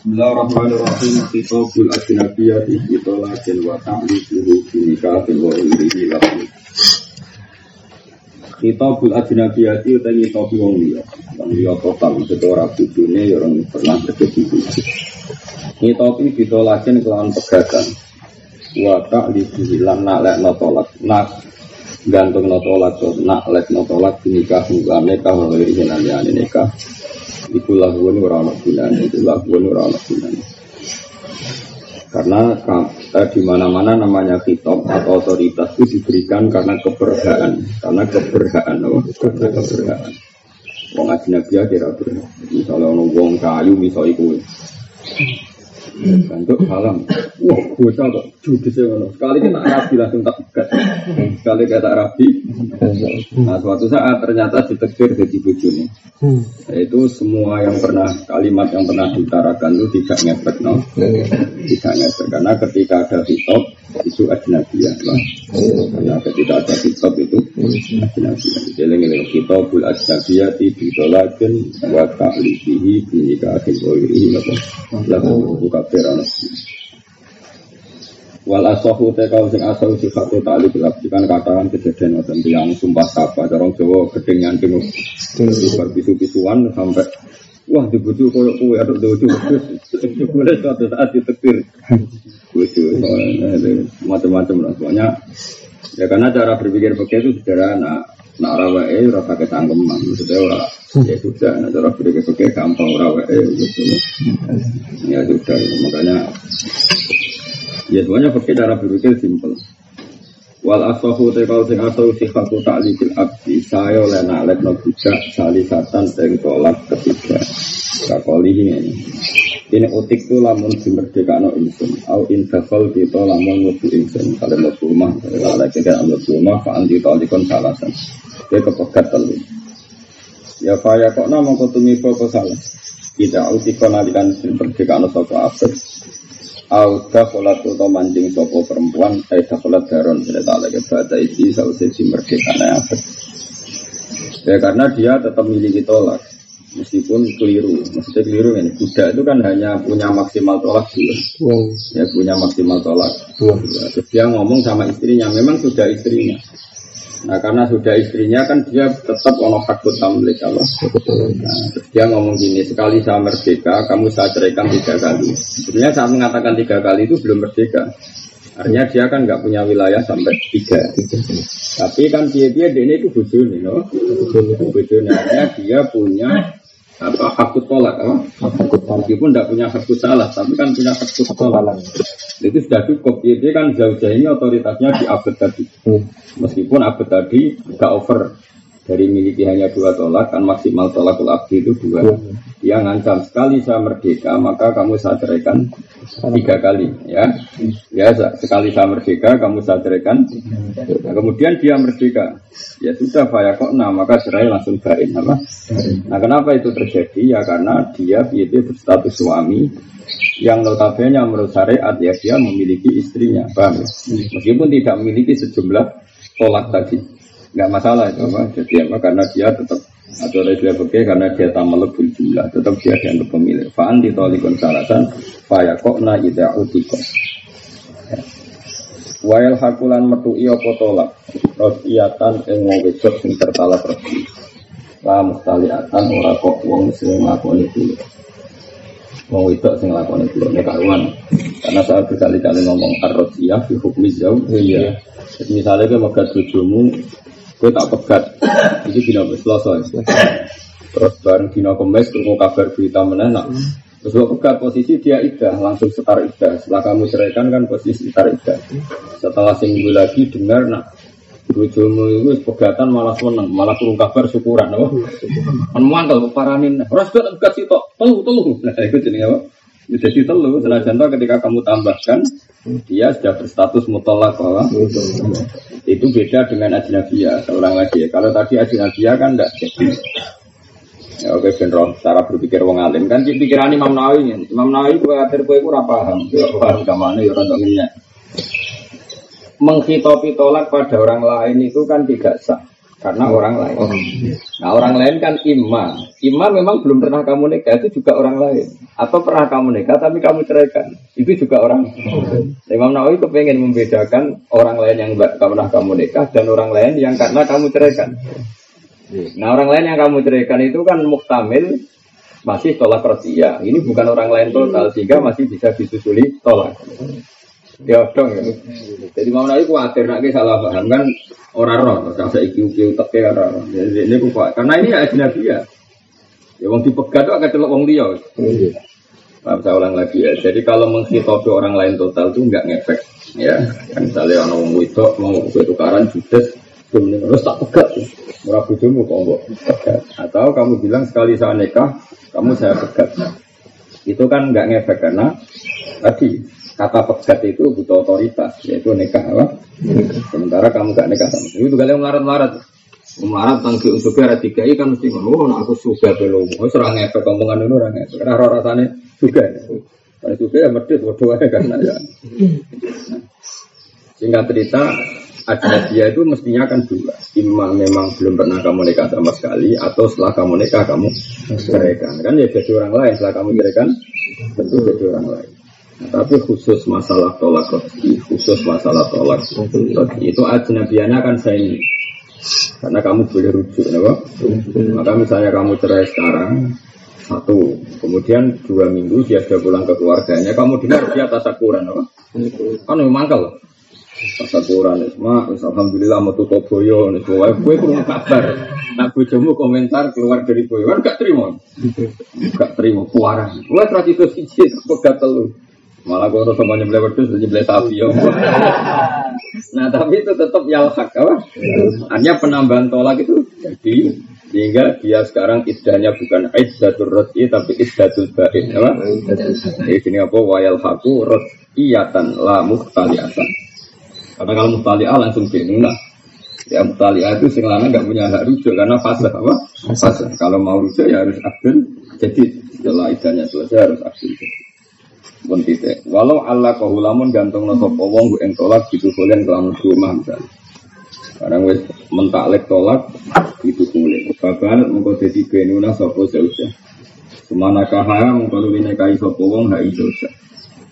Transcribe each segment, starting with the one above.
Bismillahirrahmanirrahim. Kitabul Ajnabiyah di Kitolakin wa ta'liquhu binikahil wa urihi lakum. Kitabul Ajnabiyah itu utai kitab wong liya. Wong liya total, maksudnya orang bujune, ya orang pernah terjadi bujuk. Kitab ini ditolakin kelawan pegatan. Wa ta'liquhu lan na'lek notolak. Nak gantung notolak, na'lek notolak binikahil wa nikah wa urihi nikah. Iku laguan ora ana gunane, itu laguan ora ana gunane. Karena eh, di mana-mana namanya kitab atau otoritas itu diberikan karena keberhaan, karena keberhaan, oh, karena keberhaan. Wong ajnabi kira berhak. Misalnya ono wong kayu misalnya kowe. Bentuk salam. Wah, bocah kok judes ya ngono. Sekali kita rapi langsung tak pegat. Sekali kita rapi. Nah, suatu saat ternyata ditekir jadi bojone. Nah, itu semua yang pernah kalimat yang pernah diutarakan itu tidak ngefek no. Tidak ngefek karena ketika ada hitop itu ajnabiyah lah. Karena ketika ada hitop itu. Jadi ini hitopul ajnabiyah ditolakin wa ta'lifihi binikahin wa irihi lakum buka peran. Wal asahu te kau sing asal sifatu ta'li bilab kan katakan kejadian ngoten yang sumpah sapa dorong Jawa gedeng nyanting berpisu-pisuan sampai wah dibujuk koyo aduk dibujuk terus boleh suatu saat ditetir bujuk macam-macam lah semuanya ya karena cara berpikir begitu itu sederhana. Nah rawa eh rasa ketangkeman maksudnya ora. Ya sudah. Nah cara berpikir begitu gampang rawa eh gitu. Ya sudah. Makanya Ya semuanya pakai cara berpikir simpel. Wal asahu te kau sing asahu sifatu ta'likil abdi saya oleh naklek no budak salisatan sing tolak ketiga. Kakoli ini. Ini utik tu lamun dimerdeka no insun. Au infakol kita lamun ngubu insun. Kalau mau rumah, kalau kita mau rumah, fa anti talikon salasan. Dia kepegat telu. Ya faya kok nama kutumi kok salah. Tidak utikon alikan dimerdeka no sopo abad. Auda kolat atau mancing sopo perempuan Eh kolat daron Tidak lagi pada isi Sausi si merdekanya apa Ya karena dia tetap miliki tolak Meskipun keliru. Maksudnya keliru ini Kuda itu kan hanya punya maksimal tolak dua wow. Ya punya maksimal tolak dua Terus dia ngomong sama istrinya Memang sudah istrinya Nah karena sudah istrinya kan dia tetap ono hakut tamlik Allah. Nah, dia ngomong gini, sekali saya merdeka, kamu saya ceraikan tiga kali. Sebenarnya saat mengatakan tiga kali itu belum merdeka. Artinya dia kan nggak punya wilayah sampai tiga. Tapi kan dia dia ini itu bujuni, no? Bujuni, artinya dia punya apa hakut tolak apa? Hakut tolak meskipun tidak punya hakut salah tapi kan punya hakut tolak itu sudah cukup. Dia, dia kan jauh-jauh ini otoritasnya di abad tadi hmm. meskipun abad tadi nggak over dari miliki hanya dua tolak kan maksimal tolak abdi itu dua. Dia ngancam sekali saya merdeka maka kamu saya ceraikan tiga kali ya. Ya sekali saya merdeka kamu saya ceraikan nah, kemudian dia merdeka. Ya sudah saya kok nah maka cerai langsung barin apa? Nah kenapa itu terjadi? Ya karena dia itu berstatus suami yang notabene menurut syariat ya dia memiliki istrinya paham ya? meskipun tidak memiliki sejumlah tolak tadi nggak masalah itu apa? Jadi apa? Karena dia tetap atau dia pakai karena dia tamalukul jumlah. Tetap dia dianggap pemilik faan ditolikon salatan faya kokna ida utiko Wail hakulan metu iyo potolak. Rosiyatan ing wong wedok sing tertalak resi La mustaliatan ora kok wong sing ngakoni dulu. Wong wedok sing lakoni dulu Ini karuan. Karena saya berkali-kali ngomong Ar-Rosiyah fi hukmi jauh Iya. Misalnya ke megat Gue tak pegat. Itu dina selasa. Terus bareng dina kemes tunggu kabar berita menenak. Terus gue pegat posisi dia idah, langsung setar idah. Setelah kamu ceraikan kan posisi setar idah. Setelah seminggu lagi dengar nak Bojomu itu pegatan malah seneng, malah turun kabar syukuran, apa? Kan mantel paranin, ras tak pegat sitok, telu telu. Nah itu jadi apa? Jadi telu, contoh ketika kamu tambahkan, dia sudah berstatus mutolak bahwa itu beda dengan ajnabiyah. Seorang lagi, kalau tadi ajnabiyah kan tidak jadi. Ya oke bener cara berpikir wong alim kan pikiran Imam Nawawi Imam Nawawi gue akhir gue ora paham, gue paham ke mana ya orang menghitopi tolak pada orang lain itu kan tidak sah. Karena orang lain. Nah orang lain kan imam. Imam memang belum pernah kamu nikah itu juga orang lain. Atau pernah kamu nikah tapi kamu ceraikan. Itu juga orang. Imam Nawawi kepengen membedakan orang lain yang gak pernah kamu nikah dan orang lain yang karena kamu ceraikan. Nah orang lain yang kamu ceraikan itu kan muktamil masih tolak rosia. Ini bukan orang lain total sehingga masih bisa disusuli tolak. Ya dong ya. Jadi mau naik khawatir nak salah paham kan orang roh, saya iki iki utek ya orang. Jadi ini kok karena ini ajnabi ya. Ya wong dipegat itu akan celok wong dia. Nah, saya ulang lagi ya. Jadi kalau menghitopi orang lain total itu enggak ngefek. Ya, kan misalnya orang wong itu mau gue tukaran judes, kemudian harus tak pegat. Murah bujumu kok pegat. Atau kamu bilang sekali saya nikah, kamu saya pegat. Itu kan enggak ngefek karena tadi kata pegat itu butuh otoritas yaitu nikah apa? sementara kamu gak nikah sama itu kalian melarat-melarat. Melarat tangki untuk kira tiga kan mesti ngomong oh, aku suka belum oh serang efek omongan itu orang efek karena rasanya juga kalau juga ya medit waduh karena ya. Singkat cerita ada dia itu mestinya kan dua. Imam memang belum pernah kamu nikah sama sekali atau setelah kamu nikah kamu ceraikan. Kan ya jadi orang lain setelah kamu ceraikan tentu jadi orang lain tapi khusus masalah tolak rezeki, khusus masalah tolak rezeki itu ajnabiana kan saya ini. Karena kamu boleh rujuk, ya, Maka misalnya kamu cerai sekarang, satu, kemudian dua minggu dia sudah pulang ke keluarganya, kamu dengar dia tasakuran, apa? Kan memang kalau tasakuran, semua, alhamdulillah mau tutup boyo, nih, gue kurang kabar. Nak bojomu komentar keluar dari boyo, kan gak terima, gak terima, kuarang. Gue ke sisi, pegat telur. Malah gue sama nyebelah wedus, nyebelah sapi. nah tapi itu tetap yalhak apa? Hanya penambahan tolak itu jadi sehingga dia sekarang idahnya bukan iddatul roti tapi iddatul ba'id apa? Di sini apa wayal haku iyatan la muhtaliatan. Karena kalau muhtaliah langsung bingung Ya muhtaliah itu sing lama nggak punya hak rujuk karena fase apa? Fase. Kalau mau rujuk ya harus abdul. Jadi setelah idahnya selesai harus abdul pun titik. Walau Allah kau lamun gantung no sopo wong gue eng tolak gitu kalian kelam rumah misalnya. Sekarang wes mentaklek tolak itu kulit. Bapak mengkau jadi benuna sopo seusia. Semana kahaya mengkau nuli nekai sopo wong hai seusia.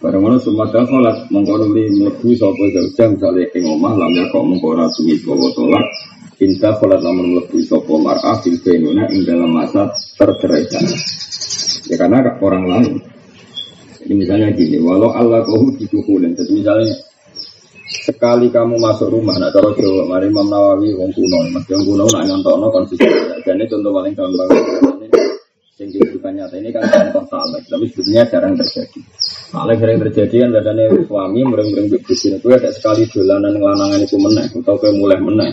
Barang mana semata sholat mengkau nuli mlebu sopo seusia misalnya ing lamnya kok mengkau rasumi bawa tolak. Inta sholat lamun mlebu sopo mar'ah fil benuna ing dalam masa terceraikan. Ya karena orang lain. Jadi misalnya gini, walau Allah kau ditukulin, jadi misalnya sekali kamu masuk rumah, nah kalau Jawa, mari Imam Nawawi, wong kuno, mas yang kuno nak no konsisten. Jadi contoh paling gampang, bukan nyata. Ini kan contoh saleh, tapi sebetulnya jarang terjadi. Saleh sering terjadi kan kadang suami mereng-mereng bebusin itu ada sekali dolanan ngelanangan itu meneh, atau ke mulai meneh.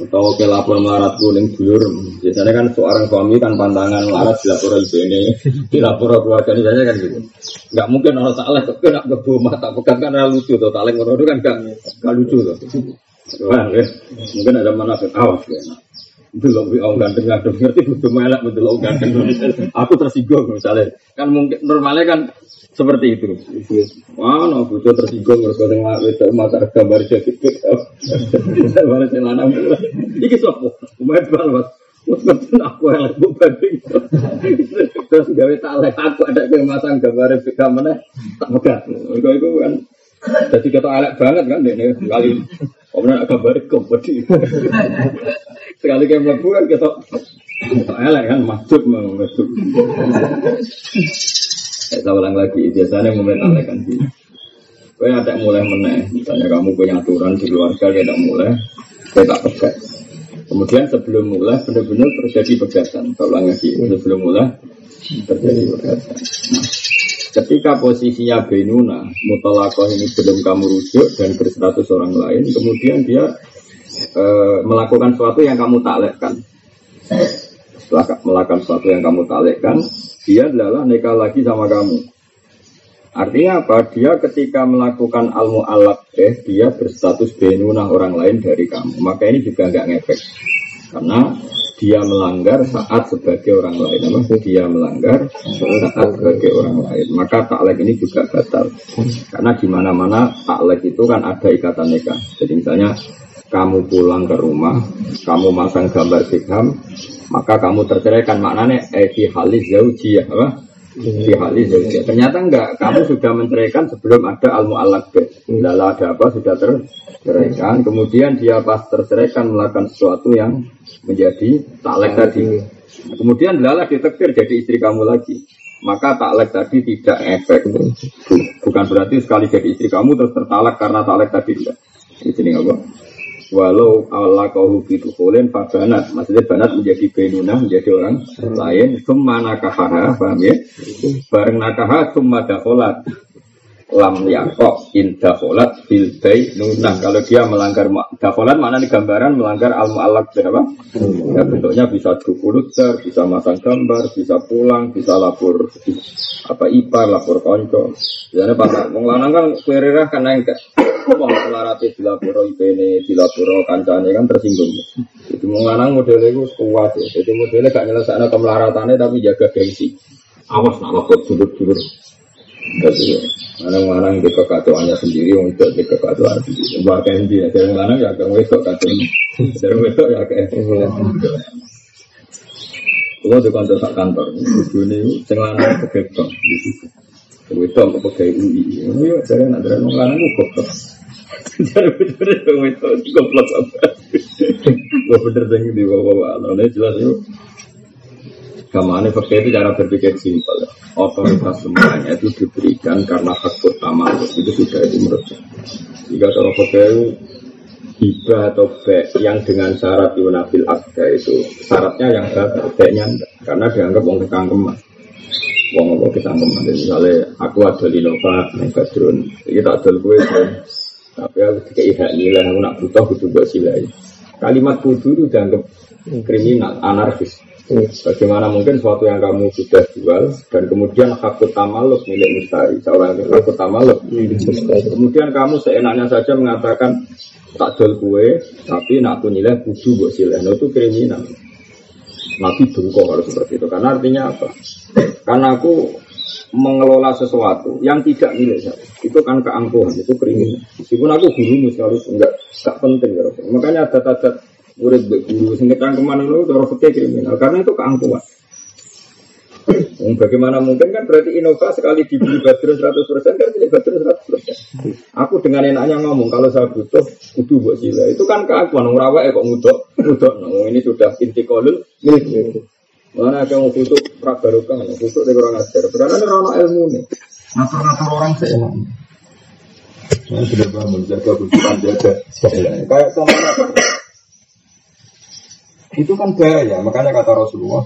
Atau ke lapor melarat kuning dulur. Biasanya kan seorang suami kan pantangan melarat di lapor ibu ini di lapor keluarga. Ini biasanya kan gitu. Nggak mungkin orang salah tapi nak bebu mata pegang kan lucu tuh taling ngono kan gak, gak lucu tuh Wah, ya. mungkin ada mana awas ya. Belum orang ganteng ganteng ngerti butuh melek betul orang ganteng. Aku tersinggung misalnya. Kan mungkin normalnya kan seperti itu. Wah, no, bujo tersinggung harus kau tengok itu mata gambar jadi gambar celana. Iki sopo, umat. Wes betul aku elek bu banding. Terus gawe tak aku ada yang masang gambar pika mana tak. Iku itu kan jadi kita elek banget kan ini kali. Kemudian gambar kompeti. Sekali kayak mlebu kan kita elek kan masuk masuk. Saya ulang lagi, biasanya mulai kan sih. Kau ada mulai meneh, misalnya kamu punya aturan di keluarga, ya tak mulai, saya tak pegat. Kemudian sebelum mulai benar-benar terjadi pegatan. Saya ulang lagi, sebelum mulai terjadi pegatan. Nah, ketika posisinya Benuna, mutalakoh ini belum kamu rujuk dan berseratus orang lain, kemudian dia e, melakukan sesuatu yang kamu taklekkan. Setelah melakukan sesuatu yang kamu taklekkan, dia adalah nikah lagi sama kamu. Artinya apa? Dia ketika melakukan al mu'alab eh, dia berstatus benunah orang lain dari kamu. Maka ini juga nggak ngefek. Karena dia melanggar saat sebagai orang lain. Apa? Dia melanggar saat sebagai orang lain. Maka taklek ini juga batal. Karena di mana-mana taklek itu kan ada ikatan nikah. Jadi misalnya kamu pulang ke rumah, kamu masang gambar Beckham, maka kamu terceraikan maknanya eh halis zaujiyah apa? Fi halis zaujiyah. Ternyata enggak, kamu sudah menceraikan sebelum ada al muallaq Lala ada apa sudah terceraikan, kemudian dia pas terceraikan melakukan sesuatu yang menjadi taklek tadi. Kemudian lala ditektir jadi istri kamu lagi. Maka taklek tadi tidak efek. Bukan berarti sekali jadi istri kamu terus tertalak karena taklek tadi tidak. Di sini apa? Walau Allah kau itu kolen banat, maksudnya banat menjadi benuna menjadi orang lain. Semua nakahaha, paham ya? Bareng nakaha, semua dakolat lam yakok in dafolat bil bay nunah kalau dia melanggar dafolat mana nih gambaran melanggar al mu'alak berapa ya bentuknya bisa drukuluter bisa masang gambar bisa pulang bisa lapor apa ipar lapor konco. Jadi pak wong lanang kan kuerirah kan enggak wong melarati di lapor ipene di lapor kancane kan tersinggung. Jadi wong lanang itu kuat ya. Jadi modelnya gak nyelesaikan kemelaratannya tapi jaga gengsi. Awas nak lapor dulur-dulur jadi mana-mana di kekacauannya sendiri, untuk di kekacauan sendiri. Bahkan dia dari mana ya ke wedok kacau, dari wedok ya ke Kalau di kantor sak kantor, ini sing lanang kegebang di situ. Wedok kok pegawai UI, ya dari anak dari orang lanang kok goblok. Dari bener wedok goblok apa? Gue bener dengan di bawah-bawah, ini jelas itu. Gamane fakir itu cara berpikir simpel. Otoritas semuanya itu diberikan karena hak utama itu sudah itu menurut Jika kalau fakir hibah atau be yang dengan syarat yunafil akda itu syaratnya yang batal, be-nya karena dianggap wong kekangkeman. Wong apa kekangkeman. Misalnya aku ada di Nova, yang badrun, ini tak ada gue, tapi aku ketika ihak nilai, aku nak butuh, butuh buat silai. Kalimat kudu itu dianggap kriminal, anarkis. Bagaimana mungkin sesuatu yang kamu sudah jual dan kemudian hak tamaluk milik mustari, seorang hak tamaluk milik mustari. Kemudian kamu seenaknya saja mengatakan tak jual kue, tapi nak aku nilai kudu buat sileh, nah, itu kriminal. Nabi dungkok harus seperti itu. Karena artinya apa? Karena aku mengelola sesuatu yang tidak milik saya. Itu kan keangkuhan, itu kriminal. Meskipun aku guru sekali enggak, enggak penting. Ya. Makanya ada adat Murid guru sing ke mana itu cara fikih kriminal karena itu keangkuhan. Bagaimana mungkin kan berarti inovasi sekali dibeli Badrun 100% kan milik Badrun 100%. Aku dengan enaknya ngomong kalau saya butuh kudu buat sila. Itu kan keakuan rawek kok ngudok, ngudok. Nah, ini sudah inti kolul milik Mana ada yang butuh prak barokah, butuh dari orang ajar. Berarti ada orang ilmu nih. Ngatur-ngatur orang seenak. Saya sudah menjaga bujukan jaga. Kayak sama itu kan bahaya. Makanya kata Rasulullah,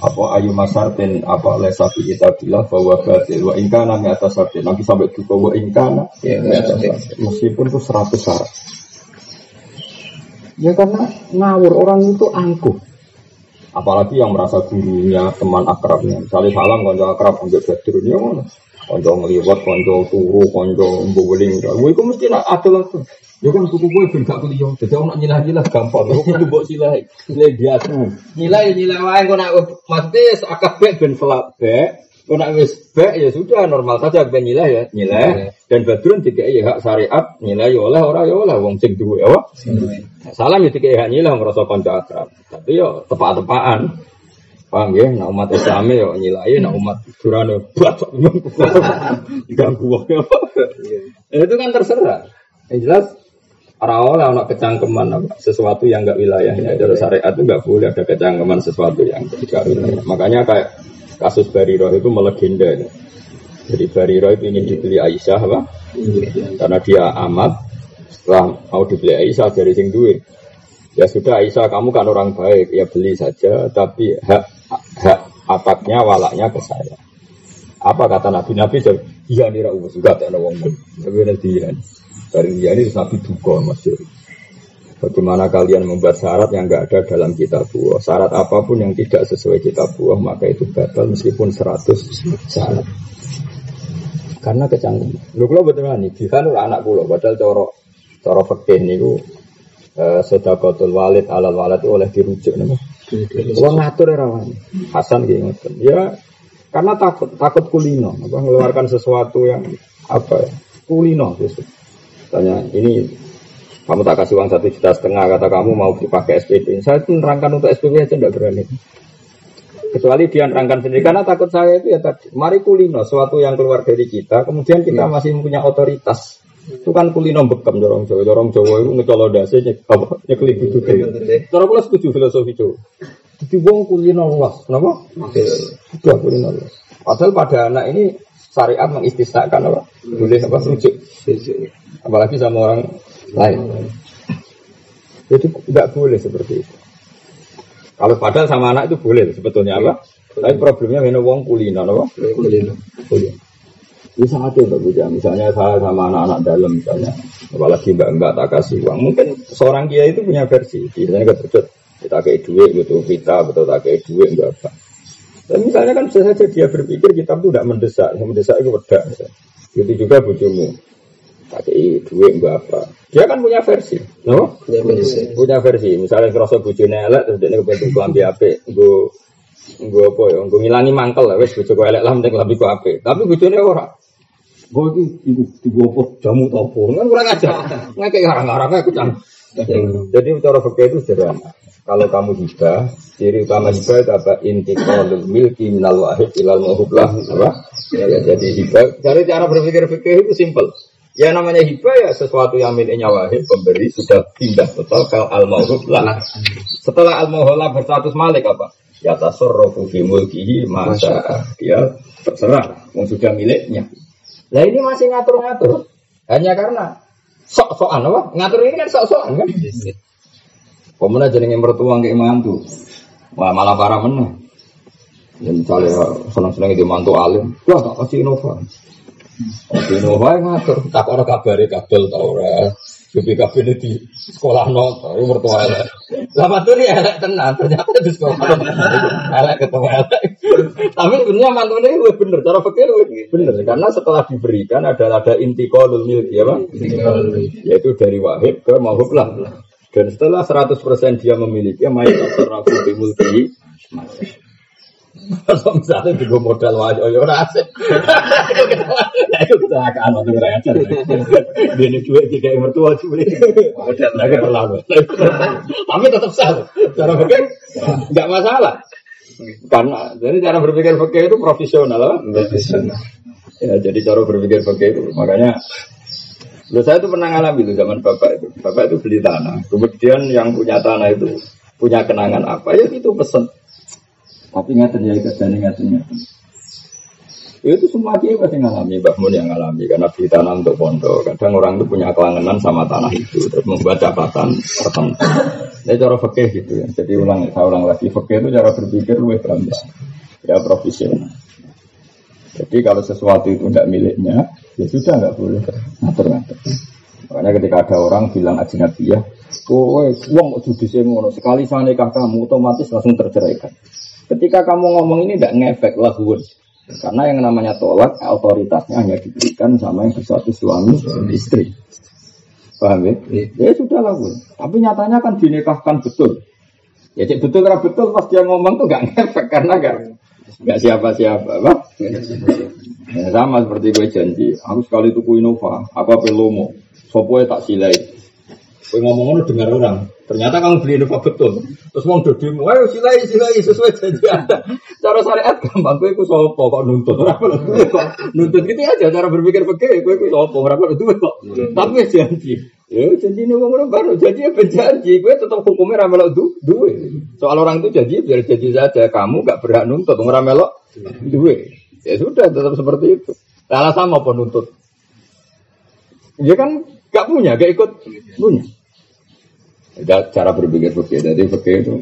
apa ayu masartin apa lesafi kita bilang bahwa batil wa ingkana mi atas sartin nanti sampai juga wa ingkana ya, meskipun itu seratus syarat. Ya karena ngawur orang itu angkuh. Apalagi yang merasa gurunya teman akrabnya. Misalnya salam konco akrab ambil badirnya mana konco ngeliwat konco turu konco mbuweling itu mesti ada langsung Ya kan kuku gue ben gak kuliah. Jadi orang nyilah-nyilah gampang. Aku kudu mbok silah. Silah dia. Nyilah ya nyilah wae kok nak mati akeh ben felak bek. Kok nak wis bek ya sudah normal saja ben nyilah ya nyilah. Dan badrun tiga ya hak syariat nyilah ya oleh ora ya oleh wong sing duwe ya. Salam ya tiga hak nyilah ngrasa kanca akrab. Tapi yo tepak-tepakan. Paham ya, nak umat Islam ya nyilai, nak umat Durane batok ganggu wae. Itu kan terserah. Yang jelas Rawol anak kecangkeman sesuatu yang enggak wilayahnya. Dari syariat itu enggak boleh ada kecangkeman sesuatu yang tidak wilayah. Makanya kayak kasus Bariro itu melegenda. Jadi Bariro itu ingin dibeli Aisyah apa? Karena dia amat setelah mau dibeli Aisyah dari sing duit. Ya sudah Aisyah kamu kan orang baik ya beli saja tapi hak hak atapnya walaknya ke saya. Apa kata Nabi Nabi? Iya nih Rasul juga tak ada. Tapi nanti ya. Dari dia ini Nabi duga masyur. Bagaimana kalian membuat syarat yang enggak ada dalam kitab buah. Syarat apa pun yang tidak sesuai kitab buah maka itu batal meskipun 100 syarat. Karena kecanggung. Lu kalau betul nih, Jihan anak pulau, padahal coro coro fakih niku eh, sodakotul walid alal walid oleh dirujuk nih. Wong ngatur ya rawan. Hasan gitu. Ya karena takut takut kulino, apa mengeluarkan sesuatu yang apa ya kulino gitu. Tanya ini Kamu tak kasih uang satu juta setengah, kata kamu mau dipakai SPP. Saya itu nerangkan untuk SPP aja tidak berani. Kecuali dia nerangkan sendiri, karena takut saya itu ya tadi. Mari kulino, suatu yang keluar dari kita, kemudian kita masih punya otoritas. Itu kan kulino bekam jorong Jawa, jorong Jawa itu ngecolok dasi, apa, nyekeli gitu. Cara pula setuju filosofi Jawa. Jadi wong kulino luas, kenapa? Sudah kulino luas. Padahal pada anak ini syariat mengistisnakan apa? Boleh apa? Rujuk. Apalagi sama orang lain. Jadi tidak boleh seperti itu. Kalau padahal sama anak itu boleh sebetulnya apa? Tapi problemnya mana wong kulina, apa? Kulina. Kulina. Ini sangat ya Mbak Misalnya saya sama anak-anak dalam misalnya, apalagi mbak mbak tak kasih uang. Mungkin seorang kiai itu punya versi. Biasanya betul kita kayak duit gitu, kita betul tak kayak duit enggak apa. Dan misalnya kan bisa saja dia berpikir kita tuh tidak mendesak, yang mendesak itu beda. Gitu juga bujumu pakai duit enggak apa. Dia kan punya versi, no? Punya versi. Punya versi. Misalnya kerasa bujune elek terus dia kebentuk kelambi ape, gue gue apa ya, gue ngilangi mangkel lah, wes bujuk elek lah, mending kelambi ku ape. Tapi bujune ora. Gue ini ibu ibu apa jamu topo, kan kurang aja. Nggak kayak garang-garang kayak kucang. Jadi cara fakir itu sederhana. Kalau kamu hibah, ciri utama hibah itu apa? Intiqalul milki minal wahid ilal muhublah. Apa? Ya, jadi hibah. Dari cara berpikir fikih itu simple. Ya namanya hibah ya sesuatu yang miliknya wahid pemberi sudah pindah total ke al lah. Setelah al lah berstatus malik apa? Ya tasarrufu fi mulkihi masa dia terserah yang sudah miliknya. Nah ini masih ngatur-ngatur. Hanya karena sok-sokan apa? Ngatur ini kan sok-sokan kan? Pemenang yang bertuang ke mantu. Wah malah parah menang. Ya misalnya senang-senang itu mantu alim. Wah tak kasih inovasi. Dino wae ngatur, tak ora kabare kabel ta ora. BPKB ini di sekolah no, itu mertua elek. Lah mantu ini elek tenang, ternyata di sekolah elek ketemu elek. Tapi sebenarnya mantu ini gue bener, cara pikir bener, karena setelah diberikan adalah ada inti kolul milki, ya bang? Yaitu dari wahid ke mahub lah. Dan setelah 100% dia memiliki, mayat terserah mulki, masih. Kalau misalnya juga modal wajah, ya ora asik. Ya itu kecelakaan waktu ngerayakan. Dia ini cuek tiga mertua cuek. Modal lagi terlalu. Tapi tetap sah. Cara pikir nggak masalah. Karena jadi cara berpikir fakir itu profesional, profesional. Ya, jadi cara berpikir fakir itu makanya Loh, saya itu pernah ngalami itu zaman bapak itu. Bapak itu beli tanah. Kemudian yang punya tanah itu punya kenangan apa ya itu pesen tapi nggak terjadi kerjanya nggak. Itu semua dia pasti ngalami, Mbak Mun yang ngalami karena di tanah untuk pondok. Kadang orang itu punya kelangenan sama tanah itu, terus membuat catatan tertentu. Ini cara fakih gitu ya. Jadi ulang, saya ulang lagi, fakih itu cara berpikir lebih berambah, ya profesional. Jadi kalau sesuatu itu tidak miliknya, ya sudah nggak boleh ngatur-ngatur. Makanya ketika ada orang bilang ajinabiyah, oh, uang mau judi ngono, sekali saya nikah kamu otomatis langsung terceraikan. Ketika kamu ngomong ini tidak ngefek lahun. Karena yang namanya tolak otoritasnya hanya diberikan sama yang bersatu suami istri. Paham ya? Ya sudah lahun. Tapi nyatanya kan dinikahkan betul. Ya cek betul karena betul pas dia ngomong tuh gak ngefek karena gak gak siapa-siapa, apa? Ya, sama seperti gue janji, aku sekali tuku Innova, aku apa lomo, sopo tak silai. Gue ngomong dengar orang, Ternyata kamu beli Innova betul. Terus mau dodimu, ayo silai silai sesuai janji anda. Cara syariat gampang, gue ikut sopo kok nuntut. kok nuntut gitu aja cara berpikir begitu. Gue ikut sopo, berapa itu kok. Tapi janji. Ya janji ini ngomong baru janji ya berjanji. Gue tetap hukumnya ramelok du duwe. Soal orang itu janji biar janji saja. Kamu gak berhak nuntut, ramelok duwe. Ya sudah tetap seperti itu. Alasan mau nuntut. Dia kan gak punya, gak ikut punya cara berpikir fakir. Jadi fakir itu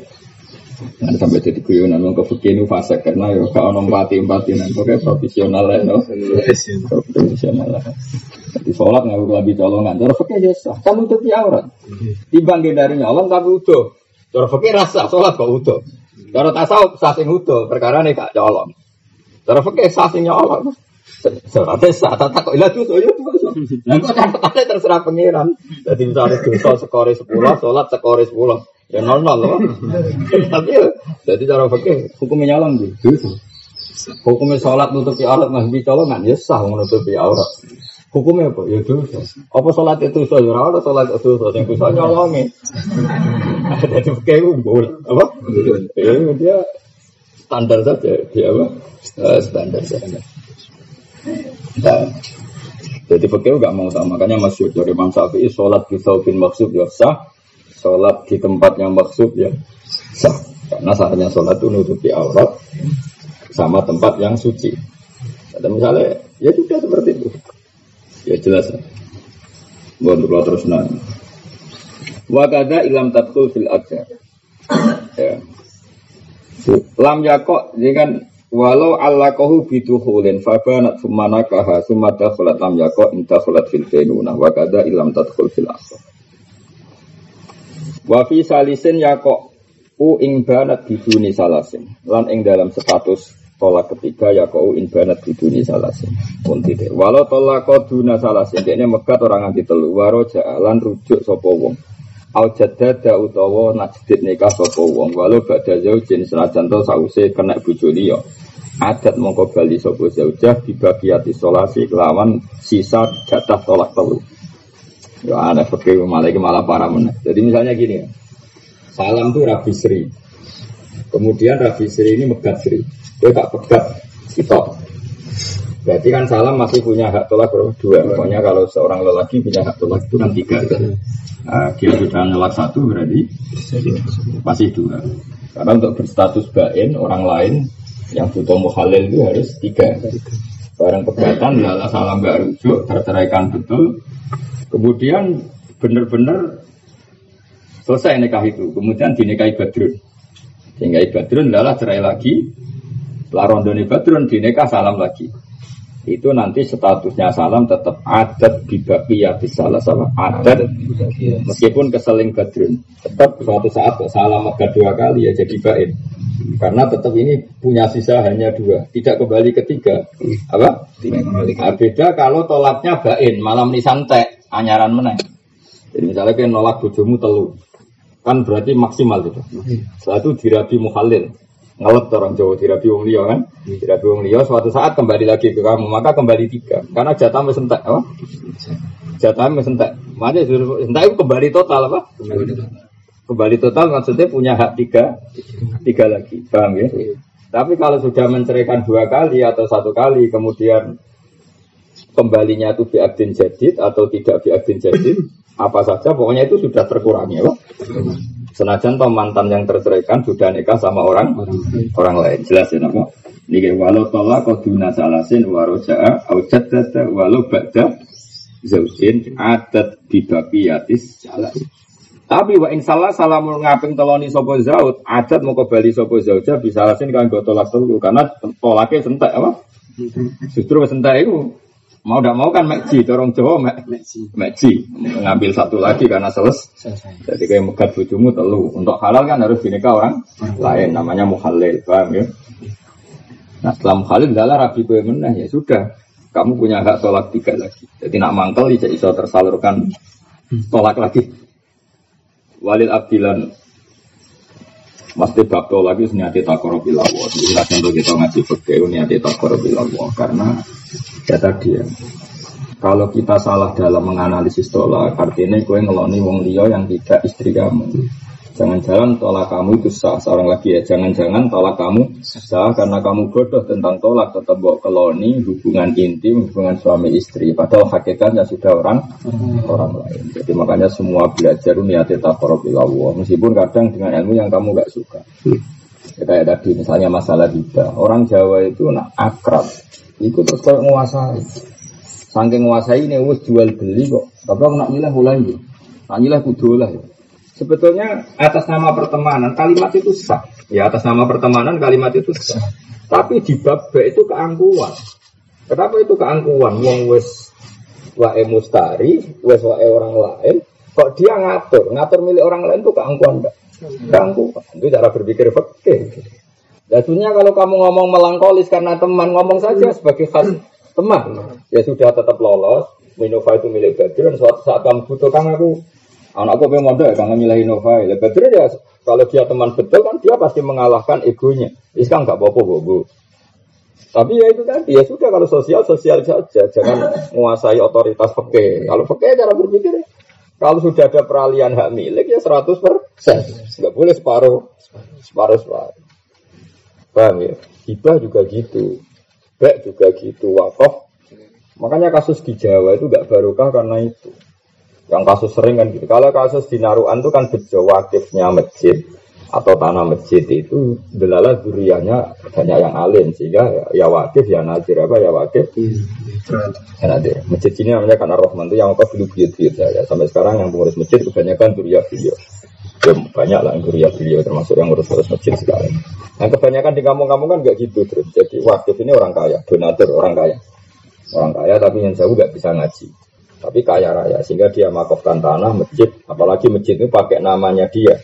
Nanti sampai jadi guyonan ke fakir itu fase karena ya kalau orang pati pati nanti pakai profesional lah, no? profesional lah. Jadi sholat nggak boleh lebih colongan. Cara fakir ya sah. Kan untuk aurat. Dibangkit dari nyolong tapi utuh. Cara fakir rasa sholat kok utuh. Cara tasawuf sah sing utuh. Perkara nih kak colong. Cara fakir sah sing nyolong. Sholatnya sah, tak kok ilah tuh, ya. Nah, kok catatannya terserah pengiran. Jadi misalnya dosa sekore sepuluh, sholat sekore sepuluh. Ya nol nol loh. Tapi ya, jadi cara fakir hukumnya nyolong tuh. Hukumnya sholat nutupi aurat nggak colongan, ya sah menutupi aurat. Hukumnya apa? Ya dosa. Apa sholat itu dosa? Ya ora sholat itu dosa. Yang dosa nyolongi. Jadi kayak boleh apa? Ya dia standar saja. Dia apa? Uh, standar saja. Jadi fakir nggak mau sama. Makanya masuk dari Imam Syafi'i sholat di saubin maksud ya sah. Sholat di tempat yang maksud ya sah. Karena saatnya sholat itu nutupi aurat sama tempat yang suci. Ada misalnya, ya juga seperti itu. Ya jelas. Buat kalau terus nanya. Wakada ilam tatkul fil ajar. Ya. Lam yakok, ini kan walau Allah kohu biduhulin fabanat sumana kaha sumada kholat lam yakok inta kholat fil benuna wakada ilam tatkul fil ajar. Wafi salisin yakok u ing banat biduni salasin lan ing dalam status tolak ketiga ya kau inbanat biduni salasin. Pun tidak walau tolak kau duna salasin ini megat orang anti telu waro jalan rujuk sopo wong. Au jadada utawa najdid nikah sopo wong walau bada zaujin senajan to sause kena bojo liya adat mongko bali sopo zaujah dibagiati solasi kelawan sisa jatah tolak telu ya ada fakir malah malah parah meneh jadi misalnya gini salam tuh Rabi Sri kemudian Rabi Sri ini megat Sri dia tak pegat kita. Berarti kan salam masih punya hak tolak dua. Pokoknya kalau seorang lelaki punya hak tolak itu kan tiga. Nah, dia sudah nolak satu berarti masih dua. Karena untuk berstatus bain orang lain yang butuh muhalil itu harus tiga. Barang pegatan lala salam gak rujuk terceraikan betul. Kemudian benar-benar selesai nikah itu. Kemudian dinikahi badrun. Sehingga badrun adalah cerai lagi Larondoni Badrun dineka salam lagi. Itu nanti statusnya salam tetap adat ya salah sama adat meskipun keseling Badrun tetap suatu saat salam dua kali ya jadi baik karena tetap ini punya sisa hanya dua. Tidak kembali ketiga apa? Nah, beda kalau tolaknya bain malam ini santai anyaran meneng jadi misalnya kayak nolak bojomu telu. Kan berarti maksimal itu. Setelah itu dirabi muhalil ngelet orang Jawa dirabi wong liya kan? Hmm. dirabi wong liya suatu saat kembali lagi ke kamu maka kembali tiga. Karena jatah wis entek apa? Jatah wis entek. Makanya entek itu kembali total apa? Kembali total kembali total maksudnya punya hak tiga tiga lagi paham ya hmm. tapi kalau sudah menceraikan dua kali atau satu kali kemudian kembalinya itu biadin jadid atau tidak biadin jadid apa saja pokoknya itu sudah terkurangi ya Senajan toh mantan yang terceraikan sudah nikah sama orang orang lain. Jelas ya nama. Niki walau tolak koduna salasin waroja'a au jaddada walau ba'da zaujin adat bibaqiyatis salah. Tapi wa insalah salamul ngaping teloni sopo zaud adat mau kembali sopo zauja bisa alasin kan tolak telu karena tolaknya sentak apa? Justru sentak itu Mau tidak mau kan meji, dorong Jawa meji. Meji, ngambil satu lagi karena selesai. Jadi kayak megat bujumu telu. Untuk halal kan harus dinikah orang lain, namanya muhalil, paham ya? Nah setelah muhalil adalah rabi gue menah ya sudah. Kamu punya hak tolak tiga lagi. Jadi nak mangkel bisa iso tersalurkan tolak lagi. Walil abdilan Mesti bakto lagi niati takoro bilawo. Jadi contoh kita ngaji fakir niati takoro bilawo karena ya tadi ya. Kalau kita salah dalam menganalisis tolak, artinya kue ngeloni wong liya yang tidak istri kamu. Jangan-jangan tolak kamu itu sah. Seorang lagi ya, jangan-jangan tolak kamu sah karena kamu bodoh tentang tolak tetap bawa keloni hubungan intim, hubungan suami istri. Padahal hakikatnya sudah orang orang lain. Jadi makanya semua belajar niatnya takorobilawo. Meskipun kadang dengan ilmu yang kamu gak suka. Ya, kayak tadi misalnya masalah riba. Orang Jawa itu nak akrab. Itu terus kayak menguasai. Saking menguasai ini wes jual beli kok. Tapi aku nak milah mulai ya. Nak milah kudu lah ya. Sebetulnya atas nama pertemanan kalimat itu sah. Ya atas nama pertemanan kalimat itu sah. Tapi di bab itu keangkuhan. Kenapa itu keangkuhan? Wong wes wae mustari, wes wae orang lain, kok dia ngatur, ngatur milik orang lain itu keangkuhan enggak? Keangkuhan. Itu cara berpikir fakir. Jatuhnya kalau kamu ngomong melankolis karena teman, ngomong saja sebagai khas teman. Ya sudah tetap lolos. Minova itu milik Badrun. Suatu saat kamu butuhkan aku Anakku pengen mondok ya, kangen nilai Nova. Ya, betul ya, kalau dia teman betul kan dia pasti mengalahkan egonya. Ini kan nggak bobo bobo. Tapi ya itu tadi ya sudah kalau sosial sosial saja, jangan menguasai otoritas peke. Kalau peke cara berpikir kalau sudah ada peralihan hak milik ya 100 persen, nggak boleh separuh, separuh separuh. Paham ya? Hibah juga gitu, bek juga gitu, wakaf. Makanya kasus di Jawa itu nggak barokah karena itu. Yang kasus sering kan gitu. Kalau kasus di Naruan itu kan bejo wakifnya masjid atau tanah masjid itu delala duriannya banyak yang alim. Sehingga ya, ya wakif ya nadir apa ya wakif? Ya nadir masjid ini namanya karena Rohman itu yang dulu buyut buyut ya sampai sekarang yang pengurus masjid kebanyakan durian beliau. Ya, banyak lah yang durian beliau termasuk yang ngurus-ngurus masjid sekarang. Yang kebanyakan di kampung-kampung kan nggak gitu terus. Jadi wakif ini orang kaya donatur orang kaya. Orang kaya tapi yang jauh nggak bisa ngaji tapi kaya raya sehingga dia makofkan tanah masjid. Apalagi masjid itu pakai namanya dia.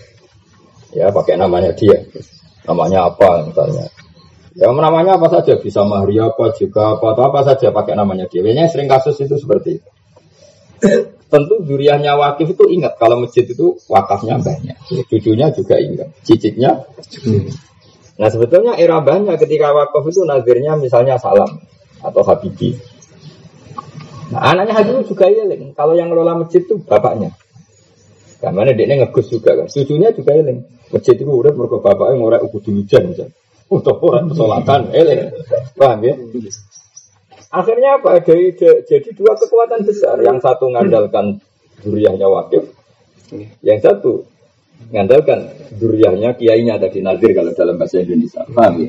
Ya pakai namanya dia. Namanya apa misalnya. Ya namanya apa saja. Bisa Maria apa juga apa atau apa saja pakai namanya dia. Biasanya sering kasus itu seperti itu. Tentu duriannya wakif itu ingat. Kalau masjid itu wakafnya banyak. Cucunya juga ingat. Cicitnya nah sebetulnya era banyak ketika wakaf itu nazirnya misalnya salam atau habibi nah anaknya Habibie juga iling kalau yang ngelola masjid itu bapaknya karena dia ngegus juga kan cucunya juga iling Masjid itu udah mereka bapaknya ngorek ubu dulu jan Untuk orang pesolatan, eleng. Paham ya? Akhirnya apa? Jadi, jadi dua kekuatan besar. Yang satu mengandalkan duriahnya wakil. Yang satu mengandalkan duriahnya kiainya tadi nazir kalau dalam bahasa Indonesia. Paham ya?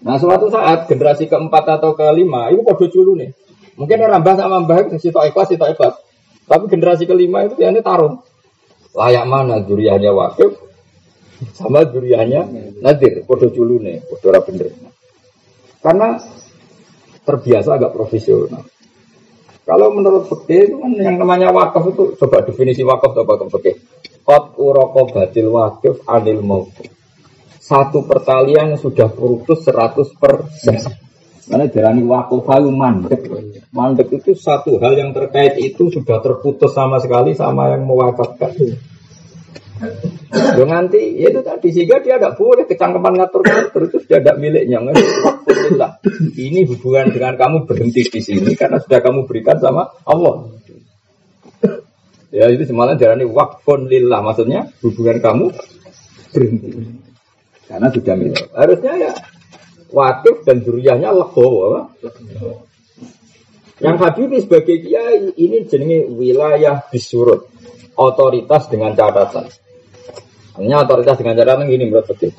Nah suatu saat generasi keempat atau kelima itu kode dulu nih. Mungkin orang mbah sama mbah itu sitok ikhlas, sitok ikhlas. Tapi generasi kelima itu ya ini tarung. Layak mana duriahnya wakil, sama duriannya nadir, podo culune, podo bener. Karena terbiasa agak profesional. Kalau menurut fikih kan yang namanya wakaf itu coba definisi wakaf atau wakaf fikih. Kot uroko batil wakif adil mau Satu pertalian sudah putus 100 persen. Karena jarani wakaf itu mandek. Itu satu hal yang terkait itu sudah terputus sama sekali sama yang mewakafkan. Lo nanti ya itu tadi sehingga dia tidak boleh kecangkepan ngatur ngatur itu sudah tidak miliknya. Alhamdulillah. Ini hubungan dengan kamu berhenti di sini karena sudah kamu berikan sama Allah. Ya itu semalam darani wakfun lillah maksudnya hubungan kamu berhenti karena sudah milik. Harusnya ya wakif dan duriahnya legowo. Yang Habibie sebagai kiai ini jenenge wilayah bisurut otoritas dengan catatan. Hanya otoritas dengan cara ini menurut betul.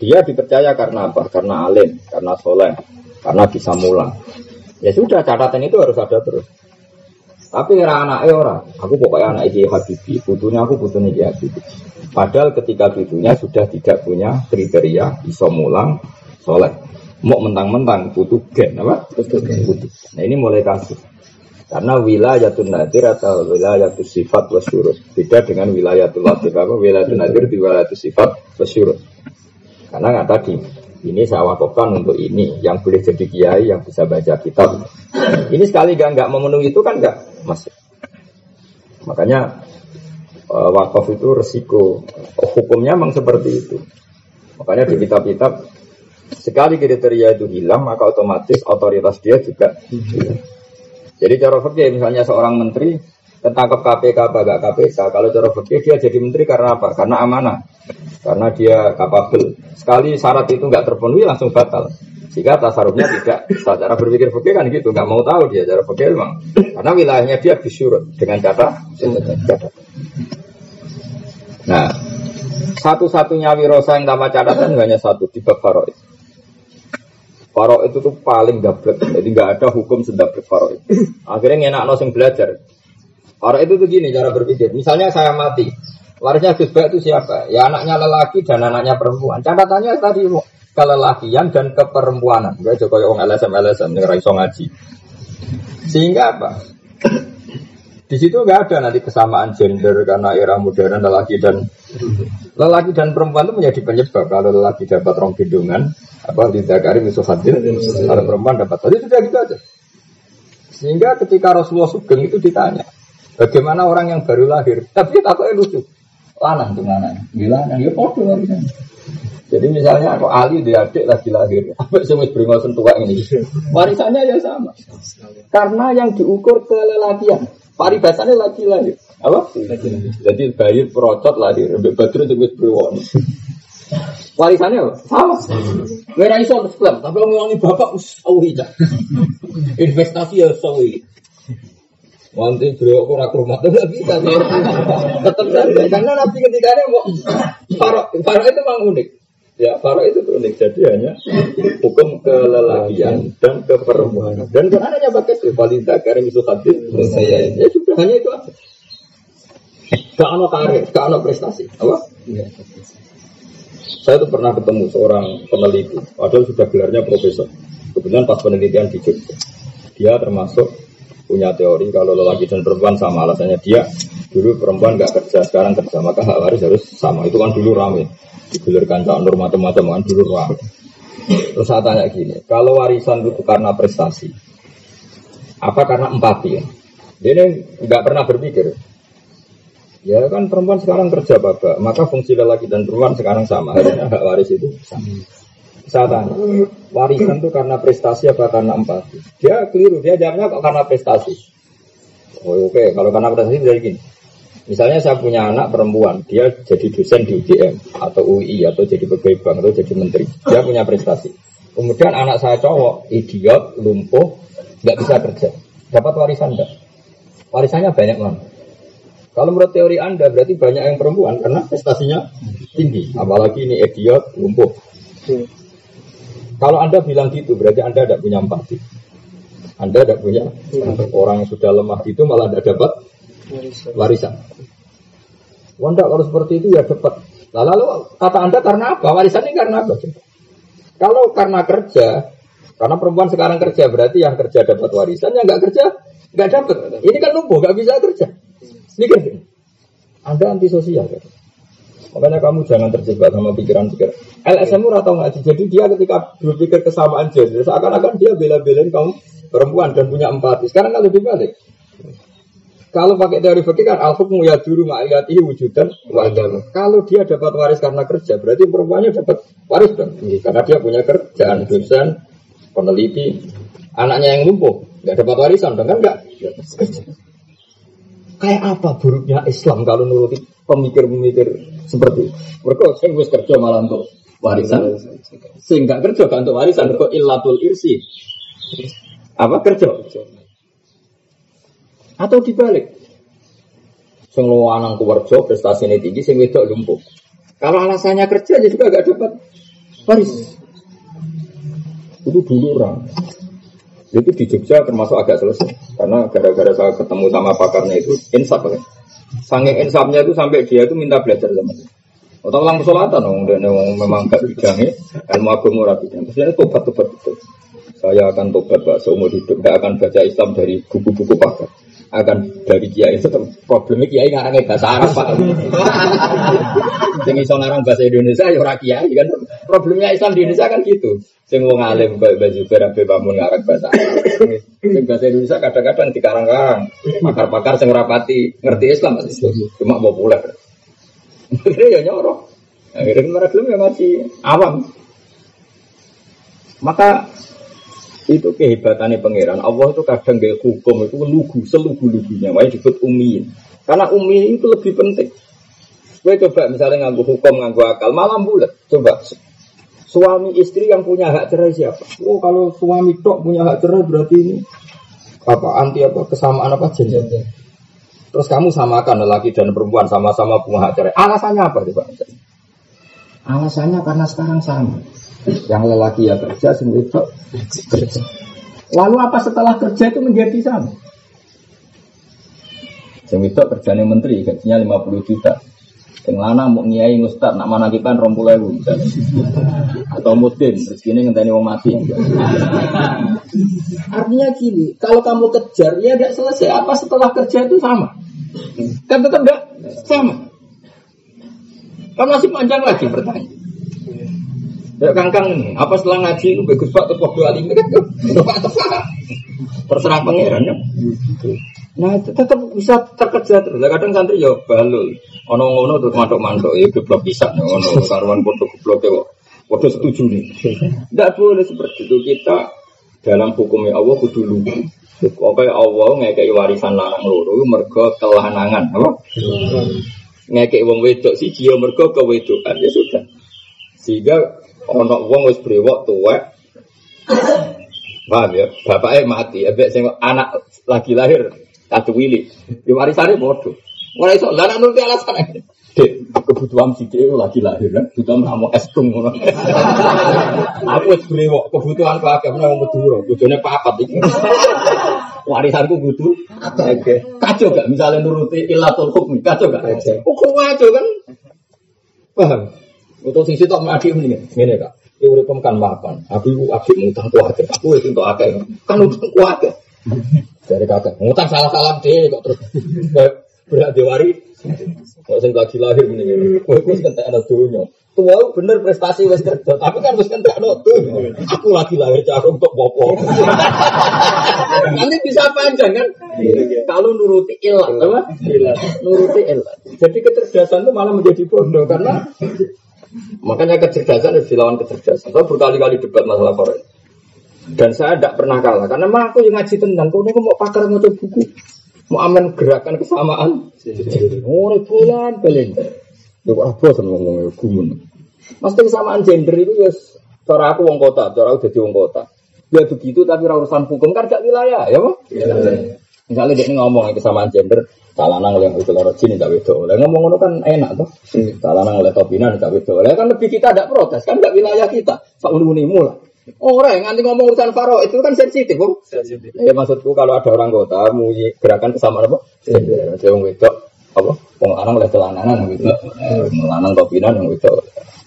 Dia dipercaya karena apa? Karena alim, karena soleh, karena bisa mulang. Ya sudah catatan itu harus ada terus. Tapi era anaknya orang, aku pokoknya anak ini Habibi, butuhnya aku butuhnya dia Habibi. Padahal ketika butuhnya sudah tidak punya kriteria bisa mulang, soleh. Mau mentang-mentang butuh gen apa? Butuh. Nah ini mulai kasus. Karena wilayatul nadir atau wilayatul sifat wasyurut. Beda dengan wilayatul latif. Apa wilayatul nadir di wilayatul sifat wasyurut. Karena nggak tadi, ini saya wakafkan untuk ini yang boleh jadi kiai yang bisa baca kitab. Ini sekali gak nggak memenuhi itu kan nggak masuk. Makanya uh, wakaf itu resiko. Hukumnya memang seperti itu. Makanya di kitab-kitab sekali kriteria itu hilang maka otomatis otoritas dia juga hilang. Jadi cara fikih misalnya seorang menteri ketangkep KPK apa KPK. Kalau cara fikih dia jadi menteri karena apa? Karena amanah. Karena dia kapabel. Sekali syarat itu nggak terpenuhi langsung batal. Sehingga tasarufnya tidak cara berpikir fikih kan gitu, nggak mau tahu dia cara fikih memang. Karena wilayahnya dia disurut dengan cara Nah, satu-satunya wirosa yang tanpa catatan hanya satu di bab. Farok itu tuh paling dablek, jadi nggak ada hukum sedablek farok itu. Akhirnya enak nosing belajar. Farok itu tuh gini cara berpikir. Misalnya saya mati, warisnya Gus itu siapa? Ya anaknya lelaki dan anaknya perempuan. Catatannya tadi kelelakian dan keperempuanan. Gue coba yang LSM LSM yang ngaji. Sehingga apa? Di situ nggak ada nanti kesamaan gender karena era modern lelaki dan lelaki dan perempuan itu menjadi penyebab. Kalau lelaki dapat rong gendongan, apa tidak karim hadir ada perempuan dapat. Tadi sudah gitu aja. Sehingga ketika Rasulullah Sugeng itu ditanya bagaimana orang yang baru lahir? Tapi takutnya lucu. Lanang tuh lanang. Gila lanang. Ya podo Jadi misalnya aku Ali dia adik lagi lahir, apa wis beringal sentuhan ini? Warisannya ya sama. Karena yang diukur kelelakian, paribasannya lagi lahir. Apa? Jadi bayi perocot lahir, Mbak Badru itu berwon. Warisannya apa? Sama. Merah iso terus tapi ngomongin bapak us Investasi ya sawi. Wanti beliau aku rak rumah tuh nggak bisa tetap saja karena nabi ketika dia mau farok farok itu memang unik ya farok itu unik. Jadi hanya hukum kelelakian dan keperempuanan dan kan hanya pakai rivalita karena itu saya ya sudah hanya itu aja. Gak ono karir gak ono prestasi apa? Saya tuh pernah ketemu seorang peneliti padahal sudah gelarnya profesor. Kebetulan pas penelitian di Jogja. Dia termasuk punya teori kalau lelaki dan perempuan sama. Alasannya dia dulu perempuan nggak kerja sekarang kerja. Maka hak waris harus sama. Itu kan dulu rame. Digulirkan calon norma macam-macam kan dulu rame. Terus saya tanya gini kalau warisan itu karena prestasi apa karena empati? Ya dia ini nggak pernah berpikir ya kan perempuan sekarang kerja bapak maka fungsi lelaki dan perempuan sekarang sama. Harusnya hak waris itu sama saya tanya, warisan itu karena prestasi apa karena empati? Dia keliru, dia jawabnya kok karena prestasi. Oh, Oke, okay. kalau karena prestasi jadi gini. Misalnya saya punya anak perempuan, dia jadi dosen di UGM atau UI atau jadi pegawai bank atau jadi menteri. Dia punya prestasi. Kemudian anak saya cowok, idiot, lumpuh, nggak bisa kerja. Dapat warisan enggak? Warisannya banyak mana? Kalau menurut teori Anda berarti banyak yang perempuan karena prestasinya tinggi. Apalagi ini idiot, lumpuh. Kalau Anda bilang gitu, berarti Anda tidak punya empati. Anda tidak punya orang yang sudah lemah itu malah tidak dapat warisan. Wanda kalau seperti itu ya dapat. Lalu kata Anda karena apa? Warisan ini karena apa? Kalau karena kerja, karena perempuan sekarang kerja berarti yang kerja dapat warisan, yang nggak kerja nggak dapat. Ini kan lumpuh, nggak bisa kerja. Ini kan Anda antisosial. Kan? Makanya kamu jangan terjebak sama pikiran-pikiran. LSM atau ngaji. Jadi dia ketika berpikir kesamaan gender, seakan-akan dia bela-belain kaum perempuan dan punya empati. Sekarang kan lebih balik. Kalau pakai teori fikih kan al hukmu ya dulu ma'iyatihi wujudan wajar. Kalau dia dapat waris karena kerja, berarti perempuannya dapat waris dong. Karena dia punya kerjaan, dosen, peneliti. Anaknya yang lumpuh, nggak dapat warisan dong kan enggak? Kayak apa buruknya Islam kalau nuruti pemikir-pemikir seperti itu. Mereka sing wis kerja malah untuk warisan. Sing gak kerja gak untuk warisan kok illatul irsi. Apa kerja? Atau dibalik. Sing lanang kuwerja prestasinya tinggi sing wedok lumpuh. Kalau alasannya kerja ya juga gak dapat waris. Itu dulu orang. Itu di Jogja termasuk agak selesai. Karena gara-gara saya ketemu sama pakarnya itu insaf kan. Sange insafnya itu sampai dia itu minta belajar sama saya. Atau ulang pesolatan dong, dan memang gak bidangnya, ilmu murah bidang. Terus tobat tobat itu. Saya akan tobat pak seumur hidup, tidak akan baca Islam dari buku-buku pakar akan dari kiai. Itu problemnya kiai ngarangnya bahasa Arab pak. Iso ngarang bahasa Indonesia ya orang kiai kan. Problemnya Islam di Indonesia kan gitu. Sing wong alim kayak baju berabe bangun ngarang bahasa Arab. Sing bahasa Indonesia kadang-kadang dikarang-karang. Pakar-pakar sing rapati ngerti Islam cuma populer. Akhirnya ya nyorok. Akhirnya mereka belum ya masih awam. Maka itu kehebatannya pangeran. Allah itu kadang gak hukum itu lugu selugu-lugunya. Makanya disebut umi. Karena umi itu lebih penting. Gue coba misalnya nganggu hukum, nganggu akal, malam bulat. Coba suami istri yang punya hak cerai siapa? Oh kalau suami tok punya hak cerai berarti ini apa anti apa kesamaan apa jenis? Terus kamu samakan lelaki dan perempuan sama-sama punya hak cerai. Alasannya apa coba? Alasannya karena sekarang sama. Yang lelaki ya kerja, sing kerja. Lalu apa setelah kerja itu menjadi sama? Sing itu kerjanya menteri, gajinya 50 juta. Yang lanang mau ngiai ngustad, nak mana kita rompul ewu Atau mudin, rezeki ngenteni wong mati. Artinya gini, kalau kamu kejar, ya tidak selesai. Apa setelah kerja itu sama? Kan tetap tidak sama. Kamu masih panjang lagi bertanya. Ya kangkang ini, apa setelah ngaji itu bagus pak terus waktu alim kan pak terserah, terserah pangeran ya. Nah tetap bisa terkejar terus. Kadang santri ya balul, ono ngono tuh mantok mantok ya geblok bisa, ono karuan tuh geblok ya. Waduh setuju nih. Tidak boleh seperti itu kita dalam hukumnya Allah kudu lugu. Pokoknya Allah ngekei warisan larang loro mergo kelanangan, apa? Ngekei wong wedok si jio mergo kewedokan ya sudah. Sehingga ono wong wis brewok tuwek Paham ya? Bapaknya mati, ebek sing anak lagi lahir satu wili. Di warisane bodoh. Ora iso lah nuruti alasan. Dek, kebutuhan si itu lagi lahir kan, kebutuhan mau es krim ngono. Aku wis brewok, kebutuhan ku akeh menawa Madura, bojone papat iki. Warisanku butuh oke. Kacau gak misalnya nuruti ilatul hukmi, kacau gak? Hukum kacau kan? Paham? Untuk sing sitok mati mendingan. Ngene Kak. Iki urip kan mapan. Aku iku abdi ngutang kuwate. Aku wis entuk akeh. Kan utang kuwate. Dari kakak, ngutang salah-salah deh kok terus berat diwari Kok sing lagi lahir ini ini. Kowe wis kentek ana donya. Tua bener prestasi wis kerja, tapi kan wis kentek ana donya. Aku lagi lahir cah untuk popo. Nanti bisa panjang kan? Kalau nuruti ilah, apa? Nuruti ilah. Jadi kecerdasan itu malah menjadi bodoh karena makanya kecerdasan harus dilawan kecerdasan. Saya berkali-kali debat masalah Korea. Dan saya tidak pernah kalah karena mah aku yang ngaji tentang kau mau pakar mau buku mau aman gerakan kesamaan Oh, bulan belen. Lu apa sen ngomong gumun. Mesti kesamaan gender itu ya cara aku wong kota, cara aku jadi wong kota. Ya begitu tapi urusan hukum kan gak wilayah, ya Pak? Misalnya dia ngomong kesamaan gender, Salanang oleh itu loro jin tidak wedo. Oleh ngomong ngono kan enak tuh. Salanang oleh topinan tidak wedo. Oleh kan lebih kita tidak protes kan tidak wilayah kita. Pak unimu lah. Orang yang nanti ngomong urusan faro itu kan sensitif, kok. Sensitif. Ya maksudku kalau ada orang kota mau gerakan kesamaan apa? Saya wong wedok apa? Wong lanang oleh celananan gitu. Wong lanang topinan yang itu.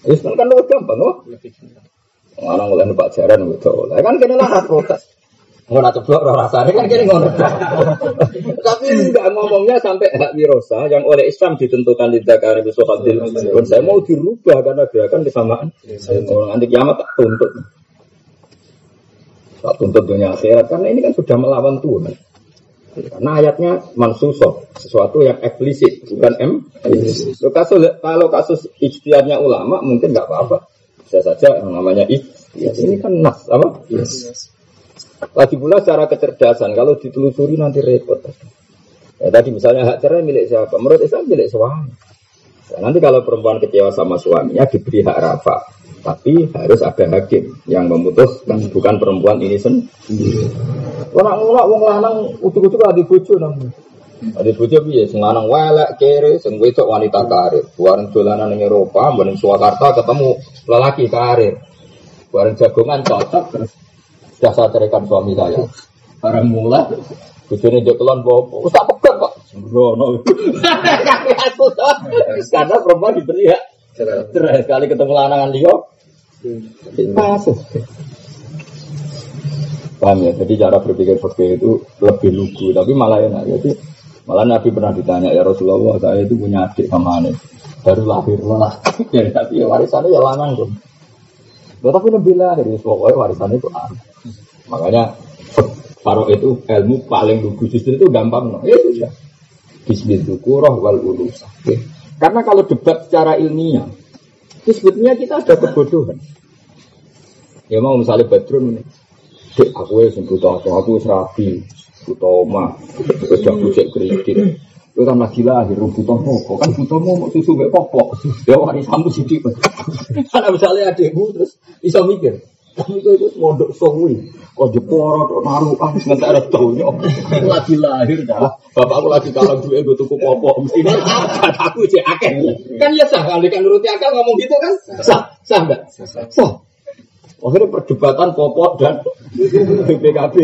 Itu kan lebih gampang. Wong lanang oleh numpak jaran gitu. Kan kena lah protes. Ngono ceblok ora rasane kan kene ngono. Tapi enggak ngomongnya sampai hak wirosa yang oleh Islam ditentukan di Dakar itu Hadil. Saya mau dirubah karena gerakan kesamaan. Saya mau nanti kiamat tak tuntut. Tak tuntut dunia akhirat karena ini kan sudah melawan Tuhan. Karena ayatnya mansusoh, sesuatu yang eksplisit, bukan M. Kalau kasus, kalau kasus ijtihadnya ulama mungkin nggak apa-apa. Bisa saja yang namanya ijtihad. Ini kan nas, apa? Yes. Lagi pula secara kecerdasan, kalau ditelusuri nanti repot. Ya, tadi misalnya hak cerai milik siapa? Menurut Islam milik suami. Ya, nanti kalau perempuan kecewa sama suaminya diberi hak rafa. Tapi harus ada hakim yang memutuskan, bukan perempuan ini sendiri. Orang orang wong lanang utuk-utuk adi bojo namun. Adi bojo piye welek kere, sing wanita karir. Bareng dolanan ning Eropa, bareng Surakarta ketemu lelaki karir. Bareng jagongan cocok terus sudah saya ceraikan suami saya. Bareng mulai Bujone jokelon bopo, wis tak pegat kok. Sembrono. Karena perempuan diberi hak cerai sekali ketemu lanangan dia. Masuk. Paham ya? Jadi cara berpikir seperti itu lebih lugu, tapi malah enak. Jadi malah Nabi pernah ditanya ya Rasulullah, saya itu punya adik sama aneh, baru lahir malah. ya, tapi ya warisannya ya lanang tuh. Ya, tapi lebih lahir, pokoknya warisannya itu aneh. Makanya Faro itu ilmu paling lugu justru itu gampang no. Ya sudah. Bismillahirrahmanirrahim wal ulusa. Karena kalau debat secara ilmiah, itu sebetulnya kita ada kebodohan. Ya mau misalnya Badrun Dek, aku ya butuh aku, aku serabi, butuh oma, kerja bucek kredit. Itu kan lagi lahir, butuh pokok, kan butuh mau susu gak popok. Ya wari sambu sidik. Karena misalnya adekmu terus bisa mikir, kami itu itu mondok songwi, kok jeporo, kok naruh, ah, ada tahunya. Lagi lahir dah, bapakku lagi kalau duit gue tuku popok, mestinya aku cek akeh. Kan ya sah, kalau kan nuruti akal ngomong gitu kan, sah, sah enggak? Sah. Akhirnya perdebatan popok dan BPKB.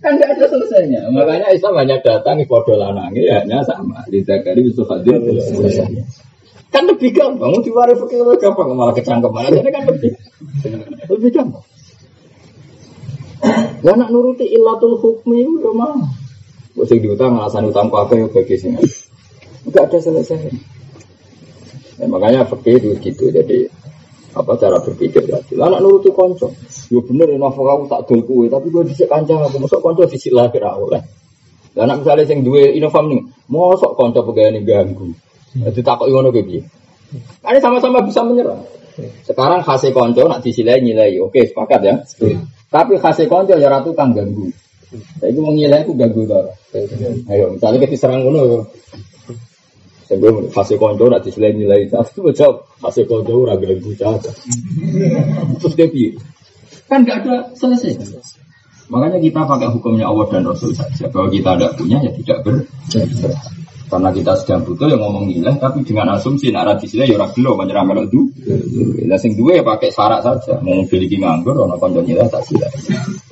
kan tidak ada selesainya. Makanya Islam hanya datang ke lanangi hanya sama. Lidah kari Yusuf Hadir Kan lebih gampang. Mau diwaris pakai lebih gampang malah kecangkeman. Jadi kan lebih lebih gampang. Ya nak nuruti illatul hukmi udah mah. Sing diutang alasan utang apa ya bagi sini. Enggak ada selesai. Ya, makanya fakir itu gitu. Jadi apa cara berpikir tadi. Lah anak nuruti konco. Yo bener nafsu kamu tak dol kue, tapi gue dhisik kancang aku mosok konco dhisik lah kira oleh. Lah anak misalnya sing duwe inovam nih, mosok konco pegawai ini ganggu. Jadi takut ngono piye? Karena sama-sama bisa menyerang. Sekarang khase konco nak disilai nilai, oke sepakat ya. Tapi khase konco ya ratu kang ganggu. Saya itu mengilai aku ganggu tau. Ayo, misalnya kita serang ngono. Saya gue khase konco nak disilai nilai, tapi baca khase konco ora ganggu. Terus dia Kan gak ada selesai. Makanya kita pakai hukumnya Allah dan Rasul saja. Kalau kita tidak punya ya tidak ber. Karena kita sedang butuh yang ngomong nilai, tapi dengan asumsi nak radis ya orang gelo banyak melok du. Lah ya pakai syarat saja. Mau memiliki nganggur, orang konco nilai tak sila.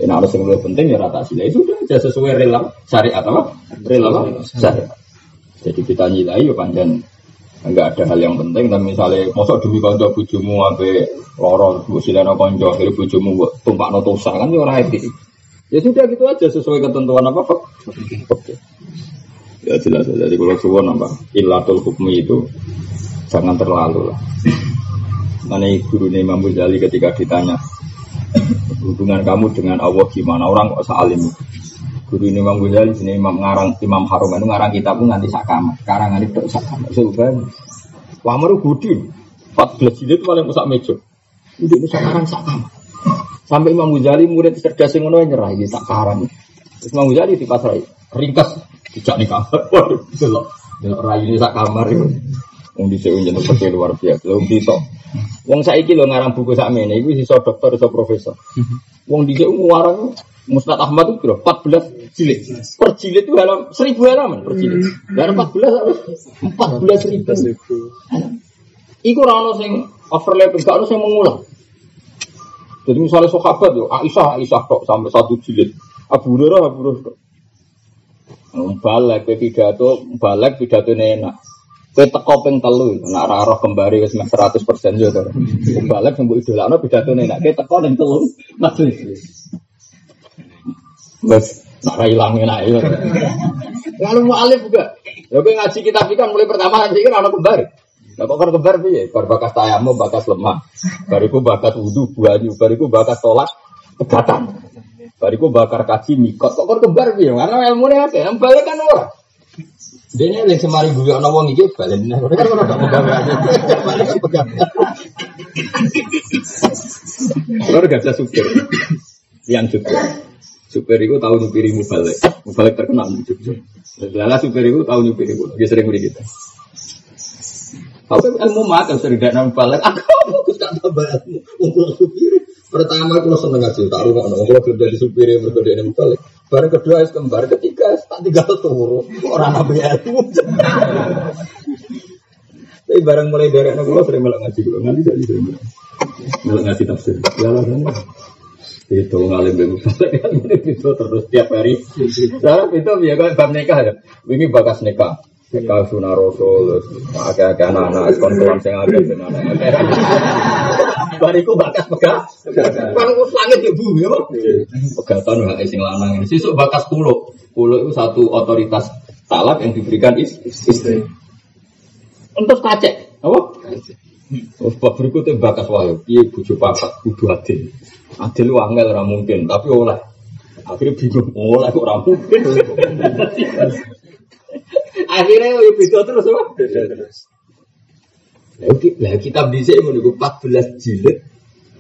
Ini harus yang lebih penting ya rata sila. Itu sudah aja sesuai rela syariat apa? Rela apa? Syariat. Jadi kita nilai ya panjang enggak ada hal yang penting dan misalnya mosok demi konco bujumu abe lorong bu sileno konco akhirnya bujumu tumpak notosa kan ya orang itu ya sudah gitu aja sesuai ketentuan apa kok Ya jelas. Jadi kalau suwon apa ilatul hukmi itu jangan terlalu lah. Mana guru Imam Ghazali ketika ditanya hubungan kamu dengan Allah gimana? Orang kok salim? Guru Imam Ghazali sini Imam ngarang Imam Harum. Itu ngarang kitab pun nanti sakama karangan itu sakama sebenarnya Wamaru Budi. 14 jilid paling usah meja. Itu sakarang sakama sampai Imam Ghazali murid cerdas yang ngono nyerah iki sakarang terus Imam Ghazali di pasar ringkas tidak nih kamar. Waduh, delok. Delok rayu ini sak kamar itu. Wong dhisik njeneng peke luar biasa. Wong dito. Wong saiki lho ngarang buku sak mene iku iso dokter iso profesor. Wong dhisik ngarang Musnad Ahmad itu berapa? 14 jilid. Per jilid itu dalam 1000 halaman per jilid. Dan 14 harus 14 ribu. Iku ora ono sing overlapping, gak ono sing mengulang. Jadi misalnya sahabat yo, Aisyah, Aisyah kok sampai satu jilid. Abu Hurairah, Abu Hurairah. Balik, pidato, balik pidato enak. Kue teko ping telu, nak raro kembali wis seratus persen juga. Balik sembuh idola, no pidato enak. Kue teko ping telu, masih. Wes, nak hilang enak itu. Lalu mau alif juga. Ya gue ngaji kitab ikan mulai pertama ngaji kan anak kembali. Nah kok kan kembar piye? Bar bakas tayamu, bakas lemah. Bariku bakas wudhu, buahnya. Bariku bakas tolak, pegatan. Bariku bakar kaji mikot kok kok kebar piye? Karena ilmu ada, yang balik kan ora. Dia yang semari gue ana wong iki balik nek ora ora tak pegawe aja. Balik si pegawe. Ora gak bisa supir. Yang supir. Supir itu tahu nyupiri mubalik. Mubalik terkenal di Jogja. Lala supir itu tahu nyupiri gue. Dia sering beri kita. Tapi ilmu makan sering tidak nampak. Aku aku tak tambah ilmu. Supir. Pertama kalau seneng ngaji, tak rumah nong. Kalau di supir yang berbeda ini balik. Barang kedua es kembar, ketiga tak tinggal turu. Orang nabi itu. Tapi barang mulai dari anak gue sering malah ngaji gue ngaji jadi sering malah ngaji tafsir. Ya lah kan. Itu ngalim balik kan itu terus tiap hari. Sekarang itu ya kan bab nikah ya. Ini bakas nikah. Nikah sunah rasul, agak-agak anak-anak, kontuan sing agak sing anak-anak. Bariku bakas pegas. Kan wis langit ya Bu ya. Pegatan hak sing lanang ini. Sesuk bakas pulau. Pulau itu satu otoritas talak yang diberikan istri. Untuk kacek, apa? Terus bab berikutnya bakas wahyu. Piye bojo papat kudu adil. Adil wangel ora mungkin, tapi oleh. Akhirnya bingung, oleh kok ora mungkin. Akhirnya ya bisa terus apa? Terus. Lah kitab dhisik ngono iku 14 jilid.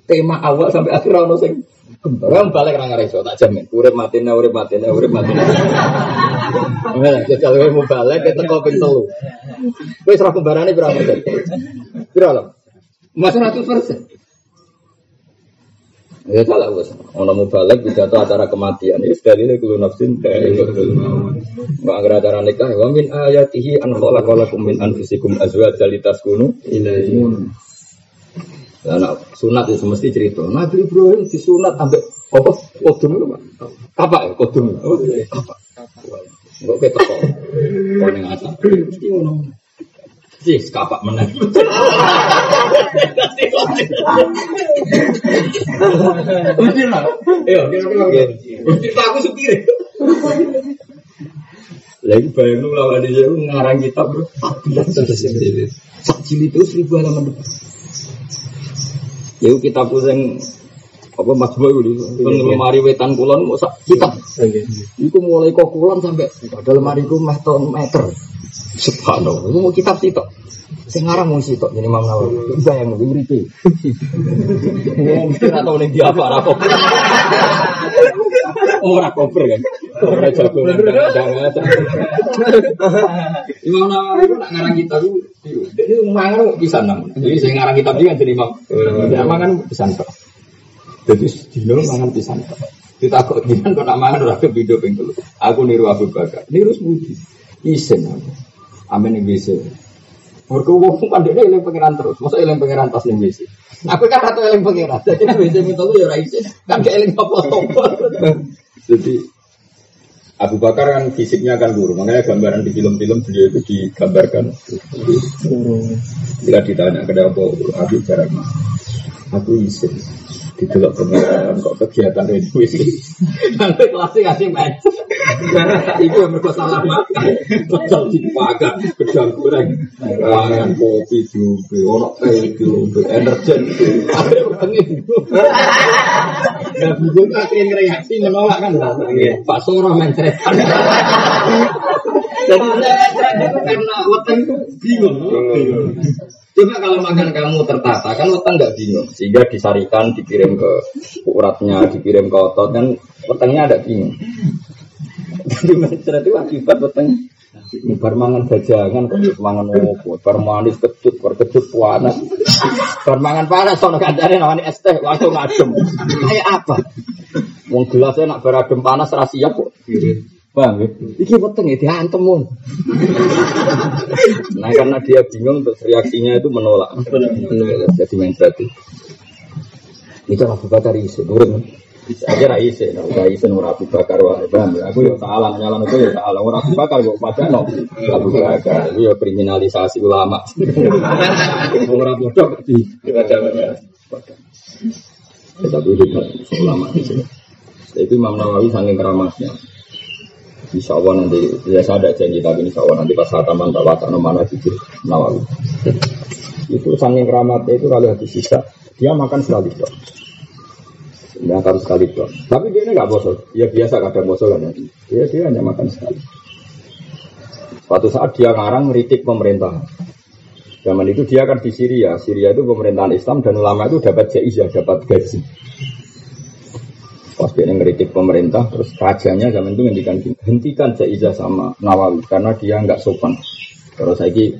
Tema awal sampai akhir ono sing kembar balik ra ngareso tak jamin. Urip matine urip matine urip matine. Nah, jajal kowe mau balik kita kok ping 3. Wis ra kembarane berapa persen? Pira lho? Mas 100 persen. Ya salah mau balik bisa tuh acara kematian. Ya ini kulo nafsin dari Nggak agar acara nikah. Wa min ayatihi an khalaqalakum min anfusikum azwajan litaskunu ilaihi. Nah, sunat itu mesti cerita. Nabi Ibrahim disunat sampai apa? Kodum itu pak. Apa ya kodum? Apa? Enggak ketok. Kau ning. Mesti ngono. Sih, kapak menang. Lagi bayang lu lawan dia ngarang kitab bro. Sakjil itu seribu halaman. Yuk kita pusing apa Mas Boy itu lemari wetan kulon mau sak kitab. Iku mulai kok kulon sampai padahal lemari ku meh meter. Subhanallah, itu mau kitab sitok. Sing ngarang mung sitok jadi Imam Nawawi. Bayang uripe. Wong mesti ora tau ning dia apa ora kok. Ora koper kan. Ora jago. Imam Nawawi itu nak ngarang kitab itu dia mangan pisan nang. Jadi sing ngarang kitab iki kan jadi Imam. Dia mangan pisan tok. Jadi dino mangan pisan. Ditakut jinan kok nak mangan ora video ping Aku niru Abu Bakar. Niru semudi. Isen aku. Amin ning WC. Mereka wong kan dia eling pangeran terus. Masa eling pangeran tas ning WC. Aku kan ratu eling pangeran. Jadi WC lu ya ora isin. Kan gak eling apa-apa. Jadi Abu Bakar kan fisiknya kan dulu, makanya gambaran di film-film beliau itu digambarkan. Jika ditanya kenapa Abu Bakar, aku isin didelok pengeran kok kegiatan ini wis nanti kelasnya kasih itu yang mereka salah makan. Pecel dipakai gedang goreng kangen kopi juga orang teh juga energen ada pengen Gak bingung akhirnya reaksi menolak kan Pak Soro mentretan Jadi saya itu karena weteng itu bingung Coba kalau makan kamu tertata kan weteng nggak bingung, sehingga disarikan, dikirim ke uratnya, dikirim ke otot kan wetengnya ada bingung. Jadi macam itu akibat weteng ini mangan bajangan, kok mangan opo, manis kecut, kecut panas, mangan panas, soalnya kancane namanya es teh, langsung adem. Kayak apa? Wong gelasnya nak beradem panas rahasia kok. Paham ya? Iki weteng ya diantem mon. nah karena dia bingung terus reaksinya itu menolak. Jadi main berarti. Itu Abu Bakar nurun. Saya kira isi, nah, udah isi nur Abu Bakar wah, paham ya? Aku ya salah, nyalan itu ya salah. Nur Abu Bakar kok pada no Abu Bakar, itu ya kriminalisasi ulama. Orang bodoh di Tapi itu ulama itu. Itu Imam Nawawi saking keramasnya. Insya Allah nanti ya saya ada janji tapi insya Allah nanti pas saat taman tak wacana mana nawawi. Itu saking keramatnya itu kalau habis sisa dia makan sekali dok. Dia makan sekali dok. Tapi dia ini nggak bosol. Ya biasa kadang bosol kan ya. Dia dia hanya makan sekali. Suatu saat dia ngarang ngeritik pemerintah. Zaman itu dia kan di Syria. Syria itu pemerintahan Islam dan ulama itu dapat jaizah, dapat gaji. Pas dia ngeritik pemerintah, terus rajanya zaman itu ngendikan hentikan Jaizah sama Nawawi karena dia nggak sopan. Terus lagi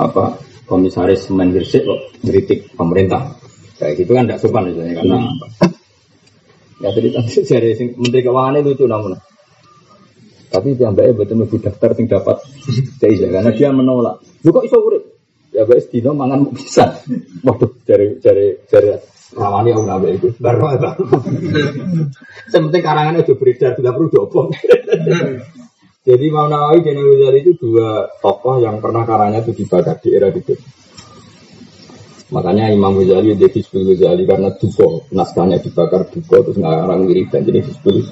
apa komisaris Mendirsik kok ngeritik pemerintah. Kayak gitu kan nggak sopan misalnya karena apa? Ya tadi dari Menteri Keuangan itu lucu namun. Tapi yang baik betul betul daftar sing dapat Jaizah karena dia menolak. Lu kok iso urip? Ya baik sedino mangan bisa. Waduh, cari cari cari Rawani aku nabe itu, baru apa? Sementing karangannya udah beredar, tidak perlu diopong. Jadi Imam Nawawi dan Imam Ghazali itu dua tokoh yang pernah karangnya itu dibakar di era itu. Makanya Imam Ghazali dia Hizbul Ghazali karena duko, naskahnya dibakar duko terus ngarang dan jadi Hizbul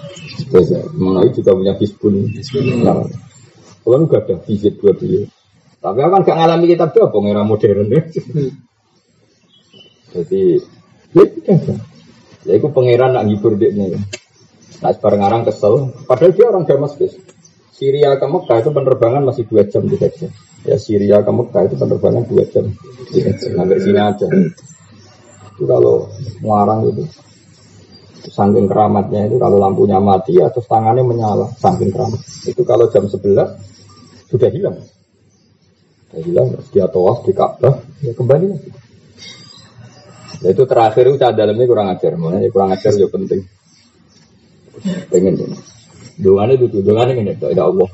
Ghazali. Imam Nawawi juga punya Hizbul Nah, kalau enggak ada hizib buat dia. Tapi aku kan gak ngalami kitab apa era modern ya. Jadi Ya, ya itu pangeran nak ngibur dia nih. Nah, sebarang ngarang kesel. Padahal dia orang Damaskus. Syria ke Mekah itu penerbangan masih dua jam tiga jam. Ya Syria ke Mekah itu penerbangan dua jam tiga jam. Sampai sini aja. Itu kalau ngarang itu. Saking keramatnya itu kalau lampunya mati atau tangannya menyala. Saking keramat. Itu kalau jam sebelas sudah hilang. Sudah hilang. Dia tawaf di Ka'bah. Ya kembali lagi. Ya, itu terakhir itu cah dalamnya kurang ajar, makanya kurang ajar juga penting. Pengen tuh. Doanya itu, doanya ini, tidak Allah.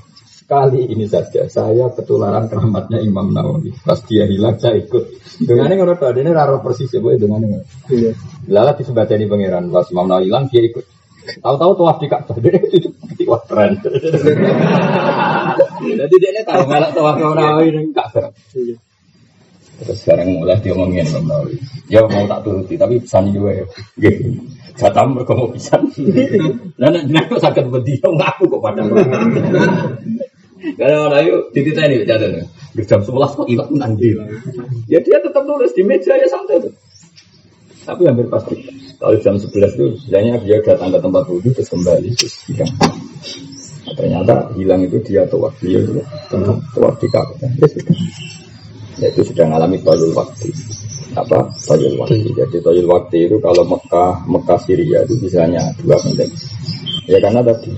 Kali ini saja saya ketularan keramatnya Imam Nawawi. Pas dia hilang saya ikut. Dengan ini menurut ini raro persis ya, dengan ini. Iya. Lala disebutkan pangeran. Pas Imam Nawawi hilang dia ikut. Tahu-tahu tuh di Ka'bah dia itu wah keren. Jadi dia ini tahu malah tuh Imam Nawawi ini Ka'bah. Terus sekarang mulai dia ngomongin. Ya mau tak turuti, tapi pesan juga ya. Gitu. Jatah mereka mau pisan. Dan nanti kok sakit berdiri, ngaku kok pada. Karena orang itu titita ini catatan. Jam sebelas kok ilang nanti. Ya dia tetap nulis di meja ya santai tuh. Tapi hampir pasti. Kalau jam 11 itu sebenarnya dia datang ke tempat wudhu terus kembali terus hilang. Nah, ternyata hilang itu dia tua dia itu tua di Ka'bah. Ya sudah. Ya, itu sudah mengalami toyul waktu. Apa? Toyul waktu. Jadi toyul waktu itu kalau Mekah, Mekah Syria itu bisanya dua penting. Ya karena tadi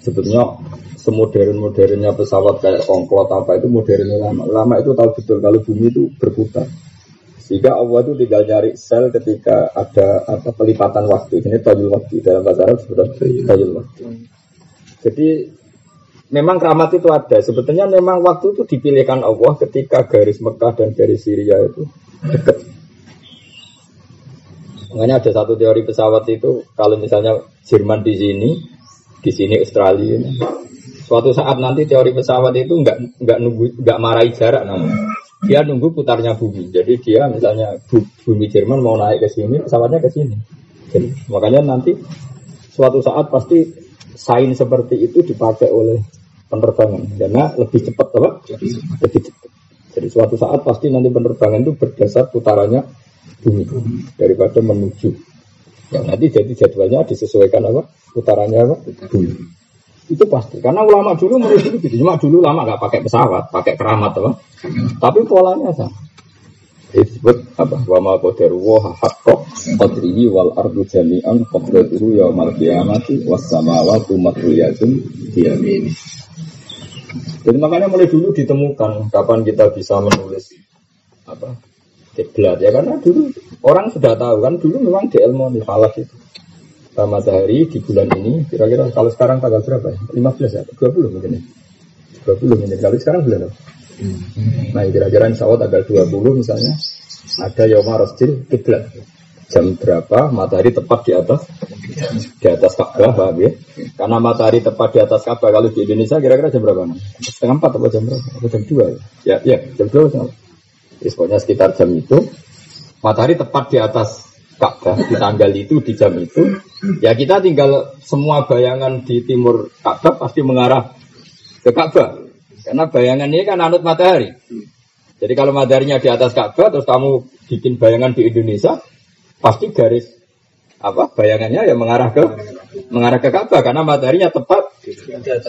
sebetulnya semodern-modernnya pesawat kayak kongklot apa itu modern lama. Lama itu tahu betul kalau bumi itu berputar. Sehingga Allah itu tinggal nyari sel ketika ada apa pelipatan waktu. Ini tajul waktu dalam bahasa Arab sebenarnya tajul waktu. Jadi memang keramat itu ada. Sebetulnya memang waktu itu dipilihkan Allah ketika garis Mekah dan garis Syria itu dekat. Makanya ada satu teori pesawat itu kalau misalnya Jerman di sini, di sini Australia. Suatu saat nanti teori pesawat itu nggak nggak nunggu nggak marahi jarak namanya dia nunggu putarnya bumi. Jadi dia misalnya bumi Jerman mau naik ke sini, pesawatnya ke sini. Jadi, makanya nanti suatu saat pasti sain seperti itu dipakai oleh penerbangan karena lebih cepat apa? Lebih cepat. Jadi suatu saat pasti nanti penerbangan itu berdasar putarannya bumi daripada menuju. Ya, nanti jadi jadwalnya disesuaikan apa? Putarannya apa? Bumi. Itu pasti. Karena ulama dulu menurut itu gitu. Cuma dulu lama nggak pakai pesawat, pakai keramat apa. Tapi polanya sama. Disebut apa? Wa ma qadaru wa haqqa qadrihi wal ardu jami'an qadratuhu yaumal qiyamati was samawati matriyatun biyamini. Jadi makanya mulai dulu ditemukan kapan kita bisa menulis apa kiblat ya karena dulu orang sudah tahu kan dulu memang di ilmu di falak itu matahari di bulan ini kira-kira kalau sekarang tanggal berapa ya? 15 ya? 20 mungkin ya? 20 mungkin. Kalau sekarang bulan apa? Nah kira-kira insya Allah tanggal 20 misalnya ada Yoma Rosjil Kiblat. Jam berapa matahari tepat di atas di atas Ka'bah, paham ya? Karena matahari tepat di atas Ka'bah kalau di Indonesia kira-kira jam berapa? Setengah empat atau jam berapa? Atau jam dua ya? Ya, ya jam dua. Ya, pokoknya sekitar jam itu matahari tepat di atas Ka'bah di tanggal itu di jam itu ya kita tinggal semua bayangan di timur Ka'bah pasti mengarah ke Ka'bah karena bayangan ini kan anut matahari jadi kalau mataharinya di atas Ka'bah terus kamu bikin bayangan di Indonesia pasti garis apa bayangannya ya mengarah ke mengarah ke Ka'bah karena mataharinya tepat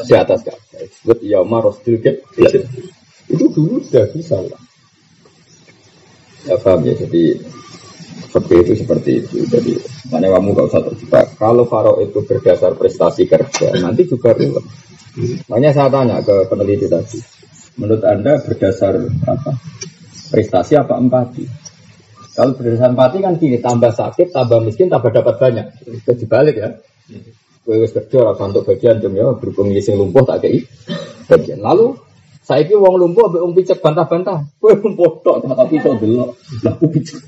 di atas Ka'bah disebut yauma itu dulu sudah bisa lah ya paham ya jadi seperti itu seperti itu. Jadi mana kamu gak usah terjebak. Kalau Faro itu berdasar prestasi kerja, nanti juga ruwet. Makanya saya tanya ke peneliti tadi, menurut anda berdasar apa? Prestasi apa empati? Kalau berdasar empati kan gini, tambah sakit, tambah miskin, tambah dapat banyak. Itu dibalik ya. Gue wis kerja rasa untuk bagian jam ya berhubung sing lumpuh tak kei bagian. Lalu saya ini uang lumpuh, uang picek bantah-bantah. Gue lumpuh tok, tapi kok delok. Lah picek.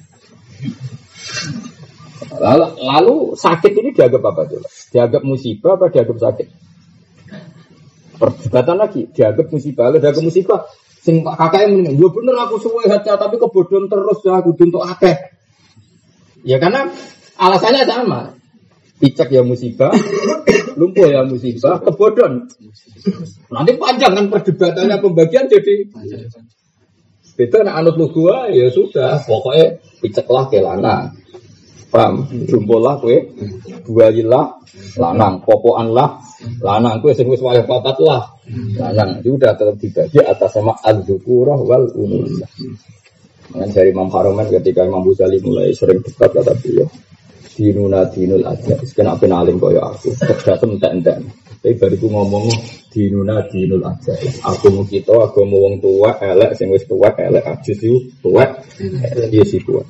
Lalu, sakit ini dianggap apa coba? Dianggap musibah apa dianggap sakit? Perdebatan lagi, dianggap musibah, dianggap musibah. Sing kakak yang mendingan, ya bener aku suwe hati, tapi kebodohan terus ya aku untuk akeh. Ya karena alasannya sama. Picek ya musibah, lumpuh ya musibah, kebodohan. Nanti panjang kan perdebatannya pembagian jadi Beda nak anut lu gua ya sudah, pokoknya piceklah ke lanang. Paham? Jumpolah kue, buayilah, lanang, popoan lah, lanang kue sing wis wayah papat lah, lanang. Itu udah tetap dibagi atas sama al-dzukurah wal unusah. Dengan dari Imam Haromen ketika Imam Buzali mulai sering debat kata beliau, dinuna dinul aja, kena penalim kaya aku, terdatem entek-entek. Tapi bariku ngomong dinuna dinul aja. Aku mau kita, aku mau wong tua, elek, sing wis tua, elek, ajus itu tua, elek dia si tua.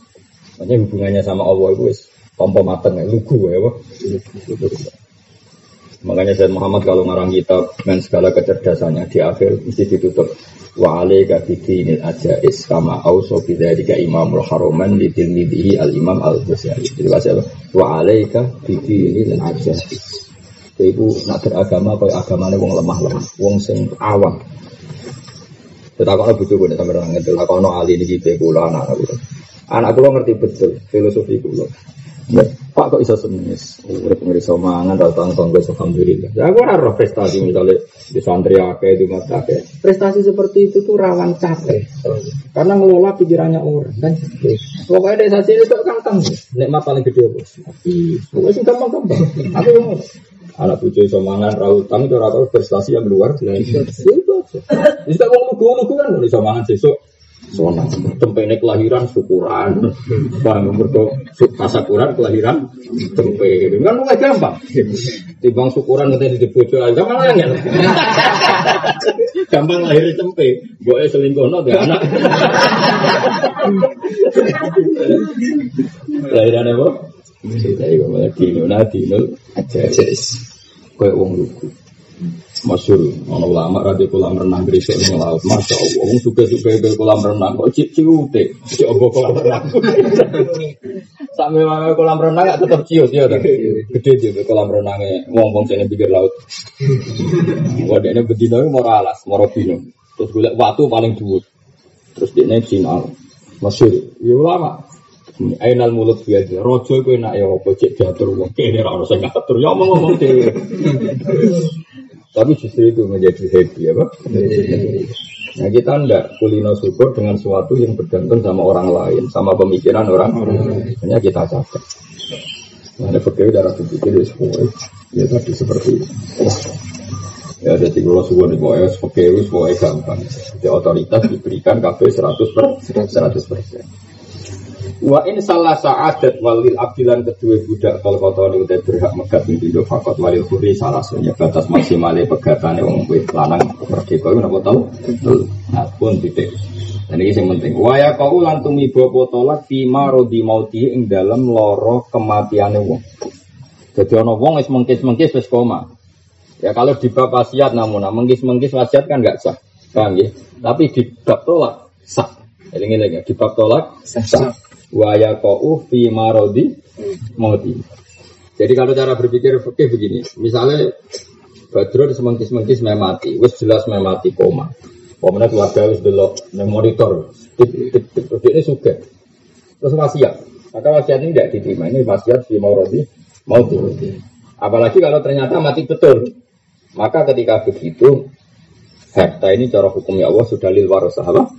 Makanya hubungannya sama Allah itu wis tompo mateng ya, lugu ya. Makanya Said Muhammad kalau ngarang kitab dengan segala kecerdasannya di akhir mesti ditutup wa alaika bidinil ajais kama auso bidzalika imamul haroman di tilmidihi al imam al ghazali jadi bahasa wa alaika bidinil ajais Iku nak beragama kaya agamane wong lemah lemah, wong sing awam. Tetakono bojoku nek sampeyan ngerti, takono ali niki be kula anak kula. Anak kula ngerti betul filosofi kula. Pak kok iso semis? Urip ngriso mangan ra tang tanggo alhamdulillah. Ya aku ora roh prestasi misalnya di santri akeh di mata akeh. Prestasi seperti itu tuh rawan capek. Karena ngelola pikirannya orang kan. Pokoknya desa sini itu kantong. Nikmat paling gede bos. Pokoknya sih gampang-gampang. Aku mau anak bucu iso mangan ra utang itu ora prestasi yang luar biasa. Itu aja. Bisa wong lugu-lugu kan iso mangan sesuk Sona, tempe kelahiran syukuran, bang mereka tasakuran kelahiran tempe, kan mulai gampang. Timbang syukuran nanti di bojo aja malah ya. Gampang lahir tempe, gue selingkuh no anak. Lahiran apa? Saya gue malah dino, nah dino aja. Kayak uang lugu. Masyur, ono ulama rada kolam renang gresik ning laut. Masya Allah, wong suka-suka ke kolam renang kok cip ciute. Cip obo kolam renang. Sampai mana kolam renang gak tetap ciut ya kan. Gede juga kolam renangnya wong-wong sini pinggir laut. Wadene bedino mau alas, mau robino. Terus golek waktu paling dhuwur. Terus dia final. Masyur, ya ulama. Ainal mulut biasa, rojo itu enak ya apa cek diatur wong kene ora ono sing ngatur ya ngomong dhewe. Tapi justru itu menjadi happy ya Pak. Nah kita enggak kulino syukur dengan sesuatu yang bergantung sama orang lain, sama pemikiran orang. Hanya kita catat. Nah, ada fakir darah berpikir ya semua. Ya tadi seperti itu. Ya ada tiga belas suku di bawah fakir semua gampang. Jadi otoritas diberikan KB 100 per 100 persen. Wa in salah sa'adat walil abdilan kedua budak kalau kota ini udah berhak megat pintu fakot walil kuri salah satunya batas maksimalnya pegatane wong wit lanang merdeka itu apa tau? Nah pun titik. Dan ini yang penting. Waya kau lantung ibu potolak fima rodi mauti ing dalam loro kematiannya wong. Jadi ono wong es mengkis mengkis wis koma. Ya kalau di bab wasiat namun nah, mengkis mengkis wasiat kan nggak sah, paham ya? Tapi di bab tolak sah. Ini lagi di bab tolak sah waya kau fi marodi mati. Jadi kalau cara berpikir oke begini, misalnya Badrun semengkis-semengkis memati, wes jelas memati koma. Pemenang keluarga wis delok monitor, tip tip ini suka. Terus wasiat, maka wasiat ini tidak diterima. Ini wasiat fi marodi mati. Apalagi kalau ternyata mati betul, maka ketika begitu harta ini cara hukumnya Allah sudah lil warasah apa?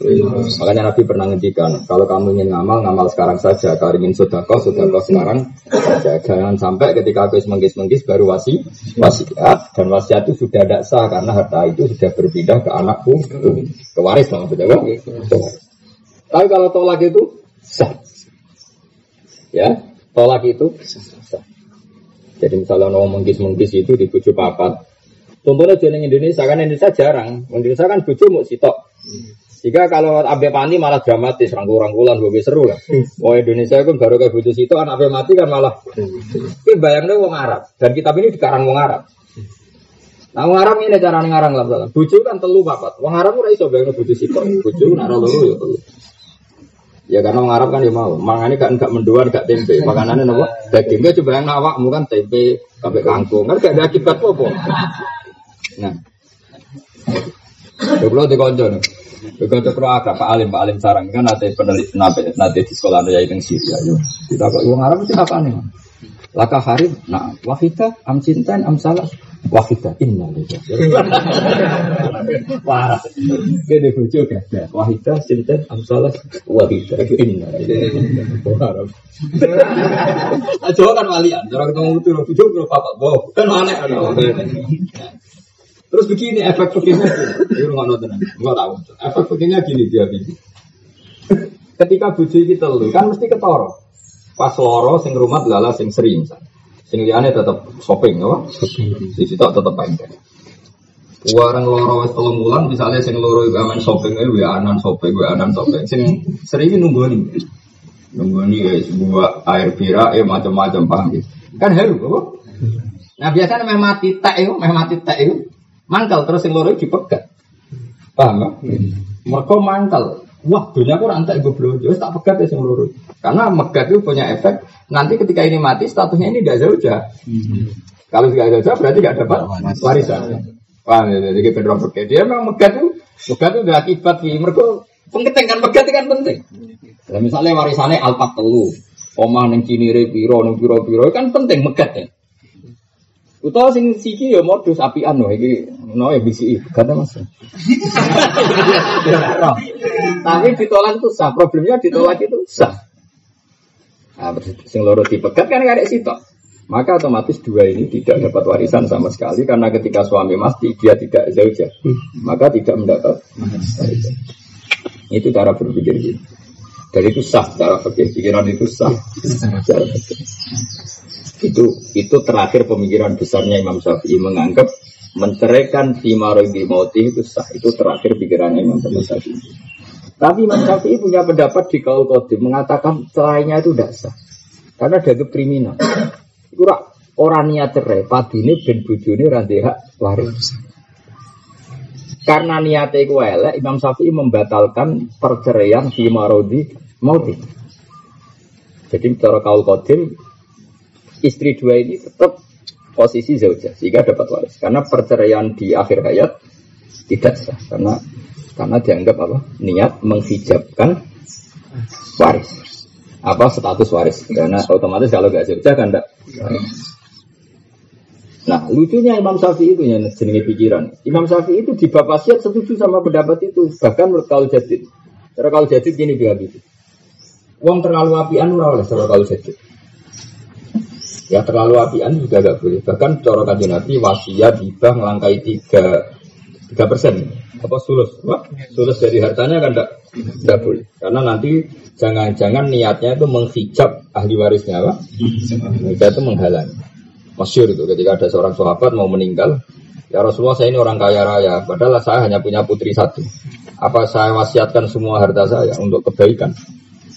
Makanya Nabi pernah ngendikan kalau kamu ingin ngamal ngamal sekarang saja. Kalau ingin sodako sodako sekarang saja. Jangan sampai ketika aku menggis menggis baru wasi wasiat dan wasiat itu sudah tidak sah karena harta itu sudah berpindah ke anakku ke waris maksudnya? Tapi kalau tolak itu sah. Ya, tolak itu sah. Jadi misalnya mau menggis menggis itu di bujuk papat, Contohnya di Indonesia kan Indonesia jarang. Indonesia kan bojo mau sitok. Jika kalau abe pani malah dramatis, rangkul-rangkulan, gue seru lah. Oh Indonesia kan baru kayak butuh situ, anak abe mati kan malah. Ini bayangnya wong Arab dan kitab ini dikarang wong Arab. Nah wong Arab ini cara ngarang lah, bucu kan telu papat. Wong Arab udah iso bayangnya butuh situ, bucu nara lalu ya telu. Ya karena wong Arab kan ya mau, mangane kan enggak mendoan, enggak tempe. Makanannya nopo dagingnya coba yang awak, kan tempe, kabeh kangkung, kan gak ada akibat apa. Nah. Kalau di konco nih. Begitu kalau agak Pak Alim, Pak Alim sarang kan nanti peneliti nanti nanti di sekolah ada yang Syria. Yo, kita kok uang Arab itu apa nih? Laka Harib, nah wahida, am cintan, am salah, wahida, inna Parah. Dia di bujuk ya. Wahida, cintan, am salah, wahida, inna Arab. Aja kan walian, cara ketemu itu bujuk, bapak, wow, kan aneh. Terus begini efek begini, ini rumah nonton, nggak tahu. Efek begini gini dia gini. Ketika bujuk kita lu kan mesti ketoro. Pas loro sing rumah lala sing sering Sing liane tetap shopping, apa? Di situ tetap pendek. Warang loro wes tolong bulan, misalnya sing loro juga main shopping, eh, gue anan shopping, gue anan shopping. Sing sering nunggu nih guys, buat air pira, eh macam-macam paham Kan heru, apa? Nah biasanya memang mati tak itu, memang mati tak itu mangkal terus yang loro dipegat. Paham ya? Mereka mangkal. Wah, dunia aku rantai gue belum jauh tak pegat ya sing loro. Karena megat itu punya efek. Nanti ketika ini mati statusnya ini tidak jauh jauh. Kalau tidak jauh berarti tidak dapat warisan. Paham ya? Jadi kita pegat. Dia memang megat itu, megat itu udah akibat sih. Mereka penting kan megat itu kan penting. Nah, misalnya warisannya alpat telu. omah ning cinire piro ning piro-piro kan penting megat ya. Utawa sing siki ya modus apian wae iki no ya bisi kada Mas. Tapi ditolak itu sah, problemnya ditolak itu sah. Nah, sing loro dipegat kan ada sitok. Maka otomatis dua ini tidak dapat warisan sama sekali karena ketika suami mati dia tidak zauja, maka tidak mendapat warisan. Itu cara berpikir gitu. Dari itu sah cara pikir pikiran itu sah. Cara pikir. Itu itu terakhir pemikiran besarnya Imam Syafi'i menganggap menceraikan di mauti itu sah. Itu terakhir pikirannya Imam Syafi'i. Tapi Imam Syafi'i punya pendapat di kaul kodim mengatakan cerainya itu tidak sah. Karena dianggap kriminal. Kurang orang niat cerai, padune ben bojone ra hak waris. Karena niatnya itu elek, Imam Syafi'i membatalkan perceraian di marodi mauti. Jadi cara kaul kodim, istri dua ini tetap posisi zauja sehingga dapat waris. Karena perceraian di akhir hayat tidak sah karena karena dianggap apa? Niat menghijabkan waris apa status waris karena otomatis kalau gak zauja kan enggak Nah, lucunya Imam Syafi'i itu yang jenenge pikiran. Imam Syafi'i itu di bab wasiat setuju sama pendapat itu, bahkan menurut kaul jadid. Cara kaul jadid gini dia gitu. Uang terlalu apian ora oleh cara kaul jadid. Ya terlalu apian juga gak boleh. Bahkan cara kajian Nabi wasiat hibah melangkai tiga tiga persen apa sulus, Wah, sulus dari hartanya kan tidak tidak boleh. Karena nanti jangan-jangan niatnya itu menghijab ahli warisnya apa? Mereka itu menghalangi. Masyur itu ketika ada seorang sahabat mau meninggal, ya Rasulullah saya ini orang kaya raya, padahal saya hanya punya putri satu. Apa saya wasiatkan semua harta saya untuk kebaikan?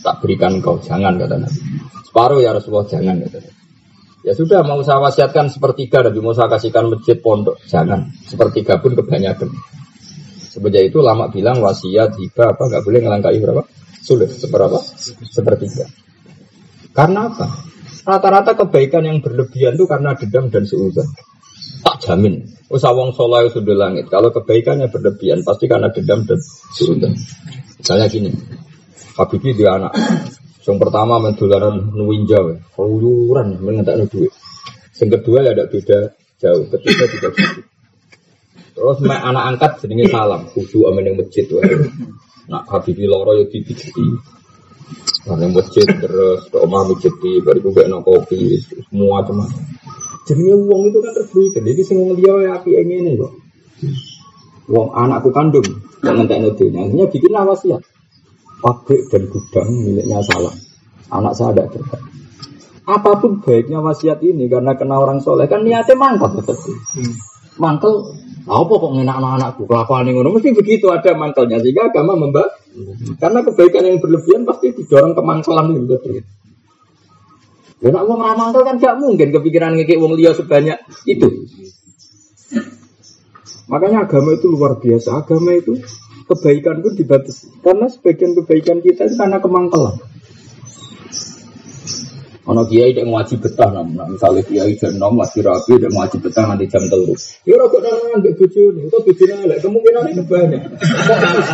Tak berikan kau, jangan kata Nabi. Separuh ya Rasulullah jangan kata Nabi. Ya sudah mau saya wasiatkan sepertiga, tapi mau saya kasihkan masjid pondok, jangan. Sepertiga pun kebanyakan. Sebenarnya itu lama bilang wasiat, hibah apa nggak boleh ngelangkai berapa? Sulit, seberapa? Sepertiga. Karena apa? Rata-rata kebaikan yang berlebihan itu karena dendam dan seuzon. Tak jamin. Usawang soleh sudah langit. Kalau kebaikannya berlebihan pasti karena dendam dan seuzon. Misalnya gini, Habibie dia anak. Yang pertama mendolaran nuwinjau, keluyuran mengentak duit. Yang kedua ya ada beda jauh. Ketiga juga gitu. Terus anak angkat sedingin salam, kudu amin yang masjid. Nak Habibie loro ya dipikir Nah, masjid terus ke omah masjid di bariku gak no kopi semua cuma. Jadi uang itu kan terberikan. Jadi dia ya api ini kok. Uang anakku kandung jangan tak nudunya. Hanya bikin wasiat. Pabrik dan gudang miliknya salah. Anak saya ada terbaik. Apa pun baiknya wasiat ini karena kena orang soleh kan niatnya mantap betul. Hmm. Mantel apa kok ngenak anak-anakku kelakuan yang ngono mesti begitu ada mantelnya sehingga agama membah karena kebaikan yang berlebihan pasti didorong ke mantelan ini betul. Ya nak wong mantel kan gak mungkin kepikiran ngekek wong liya sebanyak itu. Makanya agama itu luar biasa. Agama itu kebaikan pun dibatasi. Karena sebagian kebaikan kita itu karena kemangkelan. Ono kiai yang wajib betah namun misalnya kiai jam enam masih rapi dan wajib betah nanti jam telur. Ya rokok nang nggak bojo nih, itu bojone elek kemungkinan itu banyak.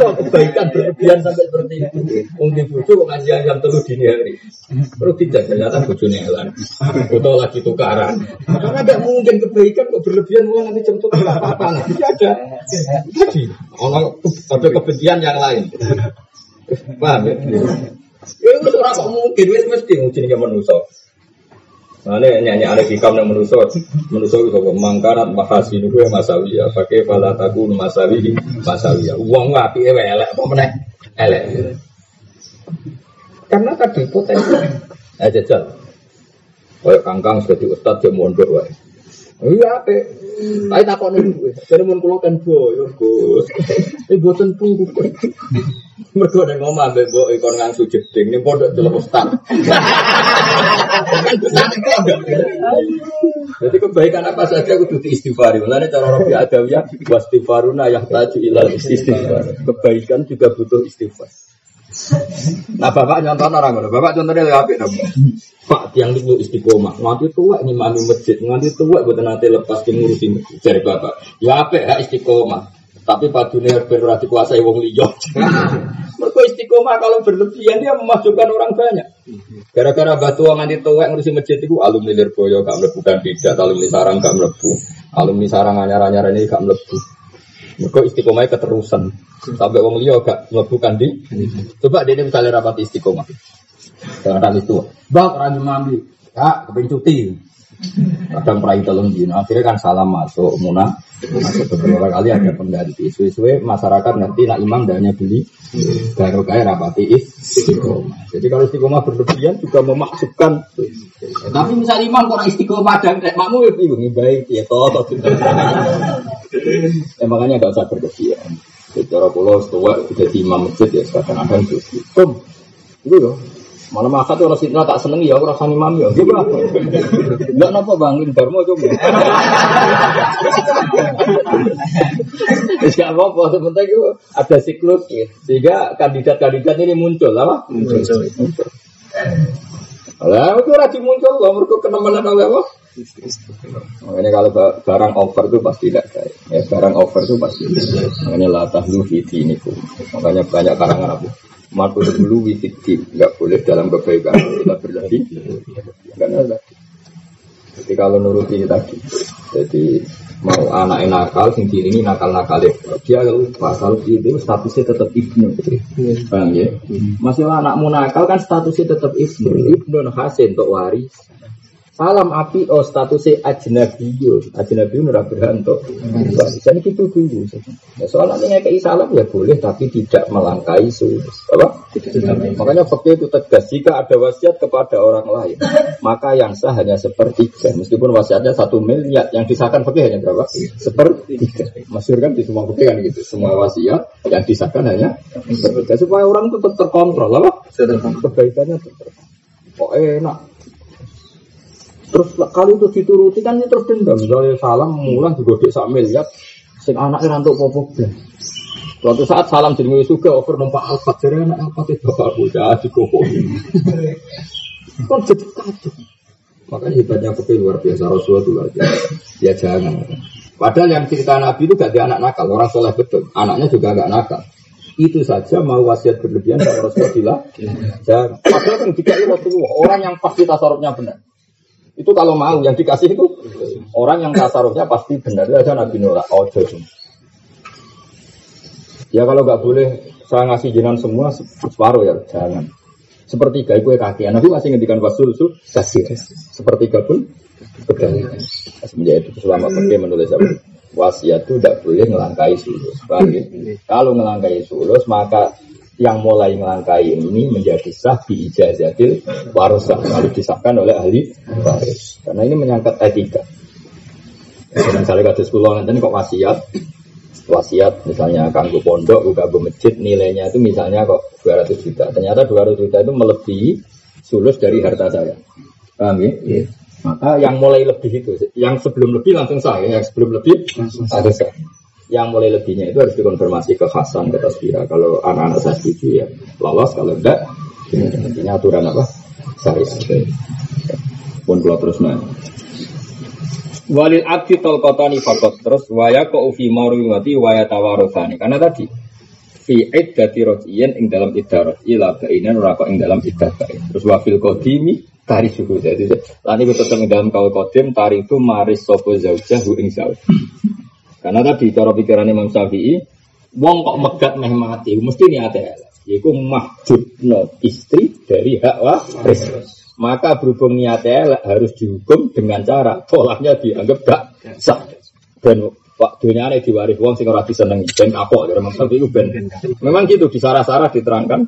Kok kebaikan berlebihan sampai seperti itu. Mungkin bojo kok ngajian jam telur dini hari. Perlu tidak ternyata bojone elek. Atau lagi tukaran. Karena nggak mungkin kebaikan kok berlebihan mulai nanti jam telur apa-apa. Nanti ada. Tadi ono ada kebencian yang lain. Paham ya? Ya itu ora kok mungkin wis mesti jenenge manusa. Mane nyanyi ada hikam yang manusa, manusa itu kok mangkarat mahasi niku ya masawi ya, pakai fala taku masawi masawi. Uang ngapi elek apa meneh? Elek. Karena tadi potensi. Eh jajal. Kayak kangkang sudah di ustad dia mondok wae. Iya, apa? Tapi tak kau nunggu. Jadi mau kulo kan boyo, Gus. Ini buatan tunggu. Ada ngomong ambil bo ikon ngangsu jeding. Ini pondok jelas ustad. Jadi kebaikan apa saja aku tuh istighfari. Mulanya cara Rabi Adawiyah yang taju ilal istighfar. Kebaikan juga butuh istighfar. Nah bapak nyontoh orang mana? Bapak contohnya lebih apik dong. Pak tiang itu istiqomah. Nanti tua nih mami masjid. Nanti tua buat nanti lepas ngurusin masjid. Dari bapak. Ya apik ya istiqomah. Tapi padunya berarti kuasai wong liya. Mereka istiqomah kalau berlebihan dia memasukkan orang banyak. Gara-gara batu nganti tua ngurusi masjid itu alumni Lirboyo gak melebu tidak alumni sarang gak melebu, alumni sarang anyar-anyar ini gak melebu. Mereka istiqomahnya keterusan. Sampai wong liya gak melebu di. Coba dia misalnya rapat istiqomah. Kadang itu, bang orang mami, kak kepengen cuti. Kadang perai telung dino, akhirnya kan salam masuk munah. Masuk beberapa kali ada pengganti. Suwe-suwe masyarakat nanti nak imam hanya beli baru kayak rapati istiqomah. Jadi kalau istiqomah berlebihan juga memasukkan. Tapi misalnya imam kurang istiqomah dan kayak makmu ya bingung baik ya toh. Ya makanya gak usah berlebihan. Secara pulau setua jadi imam masjid ya kadang-kadang itu. Tum, itu loh. Malam akad orang sitna tak seneng ya orang sani mami ya. Gimana? Enggak napa bangin Darmo coba. Ya apa sebentar itu ada siklus ya. Sehingga kandidat-kandidat ini muncul apa? Muncul. Lah itu rajin muncul loh mereka kenemenan oleh apa? Makanya kalau barang over itu pasti tidak baik. Ya barang over itu pasti. Makanya latah lu ini Makanya banyak karangan apa? Maka dulu wifidki nggak boleh dalam kebaikan kita berlebih. Nggak ada. Jadi kalau nuruti tadi, jadi mau anak nakal, sing ini nakal nakal dia lupa kalau itu statusnya tetap ibnu, bang ya? Masih anakmu nakal kan statusnya tetap ibnu, ibnu hasil untuk waris. Salam api oh statusnya ajnabiyo, ajnabiyo nurah berhanto. Jadi itu dulu. Ya, soalnya kayak salam ya boleh, tapi tidak melangkai sulus. Apa? Makanya fakir itu tegas. Jika ada wasiat kepada orang lain, maka yang sah hanya sepertiga. Meskipun wasiatnya satu miliar, yang disahkan fakir hanya berapa? Sepertiga. Masyur kan di semua fakir kan gitu. Semua wasiat yang disahkan hanya sepertiga. Supaya orang itu tetap terkontrol. Apa? Kebaikannya tetap. Oh enak Terus kali itu dituruti kan ini terus dendam. Misalnya salam mulang juga di sak miliar. Sing anak rantuk popo Suatu saat salam jadi suka over numpak alfat jadi anak apa itu bapak bocah di. Kan jadi kacau. Makanya hebatnya kopi luar biasa Rasulullah itu luar biasa. Ya jangan. Padahal yang cerita Nabi itu gak ada anak nakal, orang soleh betul. Anaknya juga gak nakal. Itu saja mau wasiat berlebihan kalau Rasulullah jangan. Padahal yang dikai Rasulullah, orang yang pasti tasarufnya benar. Itu kalau mau yang dikasih itu orang yang tasarufnya pasti benar aja Nabi Nora. Ojo Ya kalau nggak boleh saya ngasih jinan semua separuh ya jangan. Sepertiga itu kaki. Nabi masih ngendikan wasul su kasih. Sepertiga pun berbeda. Semenjak itu selama pergi menulis apa? Wasiat itu tidak boleh ngelangkai sulus. Ya? Kalau ngelangkai sulus maka yang mulai melangkai ini menjadi sah di ijazatil warosah lalu disahkan oleh ahli waris. Karena ini menyangkut etika. Dan misalnya kata sekolah nanti kok wasiat wasiat misalnya kanggo pondok juga masjid nilainya itu misalnya kok 200 juta. Ternyata 200 juta itu melebihi sulus dari harta saya. Paham ya? Yeah. maka yang mulai lebih itu yang sebelum lebih langsung sah ya yang sebelum lebih langsung sah yang mulai lebihnya itu harus dikonfirmasi ke Hasan ke Tasbira kalau anak-anak saya setuju ya lolos. Kalau enggak ini aturan apa? Saya pun kalau terus nah walil abdi tol kotani fakot. Terus waya ko ufi mati waya tawarosani karena tadi fi iddati rojiyen ing dalam iddah ila bainan ora ing dalam iddah terus wafil kodimi tari suku jadi lani tetap ing dalam kau kodim tari itu maris sopo hu ing zauj karena tadi cara pikiran Imam Syafi'i, wong kok megat meh mati, mesti ini ada Yaitu mahjubno istri dari hak waris. Maka berhubung niatnya harus dihukum dengan cara polanya dianggap gak sah. Dan waktunya ini diwaris wong sing ora disenengi ben kapok dari Imam Syafi'i ben. Memang gitu di sarah-sarah diterangkan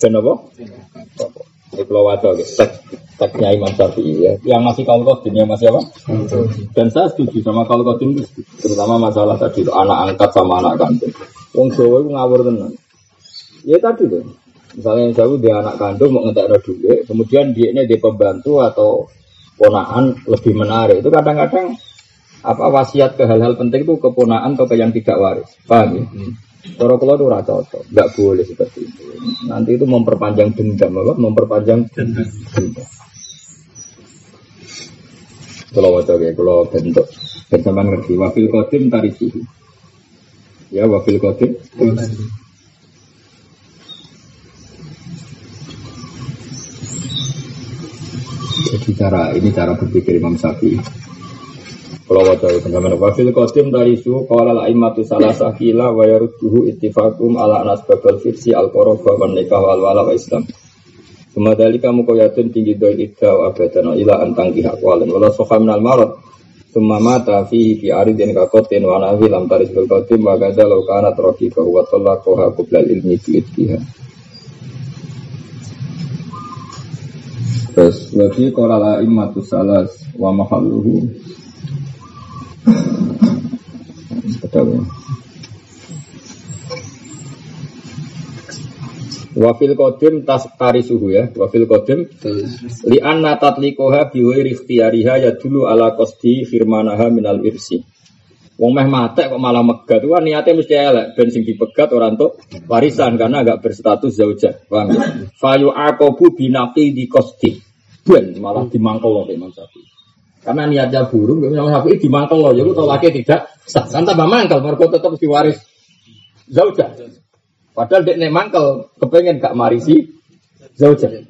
ben apa? Ini kalau wadah, tek, teknya Imam Syafi'i ya. Yang masih kalau kodin, yang masih apa? Dan saya setuju sama kalau kodin, terutama masalah tadi itu anak angkat sama anak kandung. Wong Jawa itu ngawur tenan. Ya tadi tuh. Misalnya yang Jawa dia anak kandung mau ngetek dulu, kemudian dia ini dia pembantu atau ponaan lebih menarik. Itu kadang-kadang apa wasiat ke hal-hal penting itu keponaan atau ke yang tidak waris. Paham ya? Hmm. Cara kula itu cocok, nggak boleh seperti itu. Nanti itu memperpanjang dendam, apa? Memperpanjang dendam. Kalau wajah ya, kalau bentuk bersamaan ngerti. Wakil kodim tarisihi. Ya wafil kodim. Jadi cara ini cara berpikir Imam Syafi'i. Kalau wajah itu teman wafil kodim dari suhu kalau la imatu salah sakila wa yarudduhu ittifakum ala anas babal firsi al koroba wa wal wala wa islam. Semadali kamu koyatun tinggi doi idda wa abadana ila antang pihak walen wala soha minal marot Summa mata fihi fi aridin kakotin wa nahi lam taris bil kodim wa gada lau kana troki wa koha kublal ilmi bi'iddiha Terus wafi korala imatu salas wa mahalluhu. Wafil kodim tas tari suhu ya. Wafil kodim li anna tatlikoha biwiri ikhtiyariha ya dulu ala kosti firmanaha minal irsi. Wong meh mate kok malah megat itu kan niatnya mesti elek ben sing dipegat orang tuh warisan karena agak berstatus zauja. Paham ya? Fayu akobu binaqi di kosti. Ben malah dimangkel loh Imam Syafi'i. Karena niatnya buruk, Imam Syafi'i dimangkel loh, jadi kalau laki tidak sah. Kan tambah mangkel, mereka tetap diwaris zauja. Padahal dia nek mangkel, kepengen gak marisi zauja. Ya?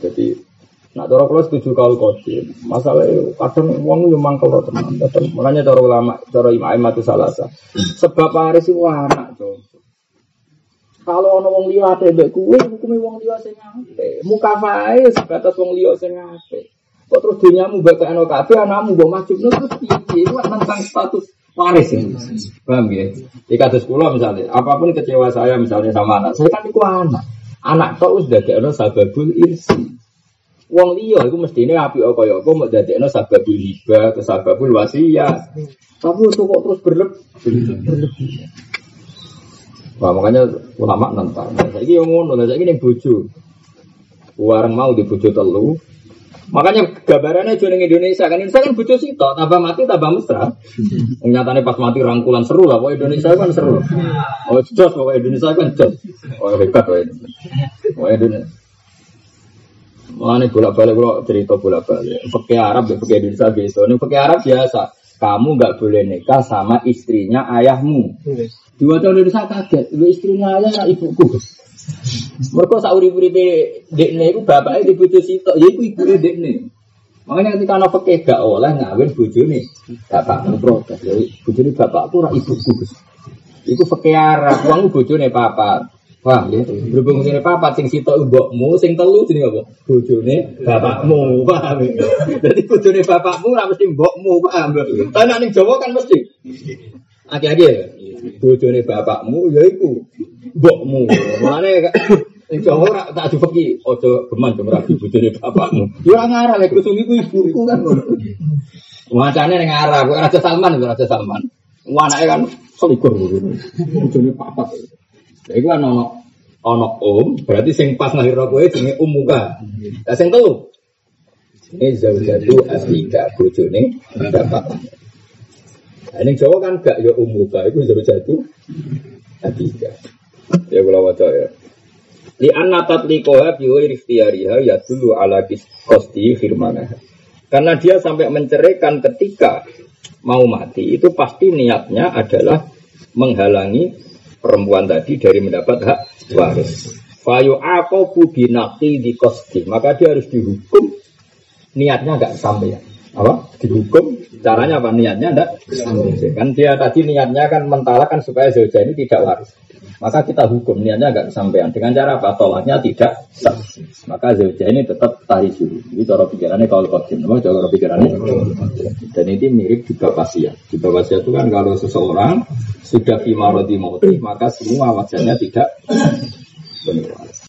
Jadi Nak cara kalau setuju kau kodim. Masalahnya kadang uang yang mangkel loh teman. Kadang makanya cara ulama, cara imam itu salah sah. Sebab hari sih anak tuh. Kalau ono wong liya ate mbek kuwe, hukume wong liya sing apik. Mukafae sebatas wong liya sing apik. Kok terus dunyamu mbek ono kabeh anakmu mbok majibno terus piye? Iku tentang status waris ya. Paham ya? Di kados kula misalnya, apa pun kecewa saya misalnya sama anak, saya kan iku anak. Anak tok wis dadekno sababul irsi. Wong liya iku mestine apik kaya apa mbok dadekno sababul hibah, sababul wasiat. Tapi itu kok terus berlebih. Wah, makanya ulama nentang. Ini yang ngono, ini yang bojo. Warang mau di bojo telu, Makanya gambarannya jual Indonesia kan Indonesia kan bucu sih toh tambah mati tambah mesra. Nyatanya pas mati rangkulan seru lah. Wah Indonesia kan seru. Oh jos, wah Indonesia kan jos. Oh hebat wah Indonesia. Wah Indonesia. Mana bolak balik kalau cerita bolak balik. Pakai Arab, pakai Indonesia biasa. Ini pakai Arab biasa. Kamu nggak boleh nikah sama istrinya ayahmu. Dua tahun Indonesia kaget. Istrinya ayah ibuku. Mereka sauri-uripe dekne iku bapake di bojo sitok, ya iku ibuke dekne. Makanya ketika anak fakih gak oleh ngawin bojone, bapak protes. Jadi bojone bapakku ora ibuku Gus. Iku fakih arah, uang bojone papa. Wah, ya, berhubung sini papa, sing sitok mbokmu, sing telu jenenge apa? Bojone bapakmu, paham ya? Jadi bojone bapakmu ora mesti mbokmu, paham ya? Tapi ning Jawa kan mesti. Aki-aki ya, bojone bapakmu ya iku mbokmu. Mulane Ing Jawa ora tak difeki aja geman rabi bojone bapakmu. Ya ora ngarah lek kusung iku ibuku kan. Wacane ning arah, kok Raja Salman Raja Salman. Anake kan selikur bojone papat. Ya iku ono ono om, berarti sing pas lahir kowe jenenge um muka. Lah sing telu. Ini zaujatu aslika bojone bapak. Nah, ini Jawa kan gak ya umuka, itu zaujatu aslika. Ya kalau waca ya. Li anna tatlikoha biwa ikhtiyariha ya dulu ala kosti firmanah. Karena dia sampai menceraikan ketika mau mati itu pasti niatnya adalah menghalangi perempuan tadi dari mendapat hak waris. Fayu aku binakti di kosti maka dia harus dihukum niatnya nggak sampai apa dihukum caranya apa? Niatnya sampai kan dia tadi niatnya kan mentalakan supaya zauja ini tidak waris. Maka kita hukum niatnya agak kesampaian. Dengan cara apa? Tolaknya tidak sah. Maka zauja ini tetap tari suhu. Ini cara pikirannya kalau kodim. Nama cara pikirannya? Dan ini mirip juga pasien. Juga pasien itu kan kalau seseorang sudah fimarodi mati maka semua wajahnya tidak benar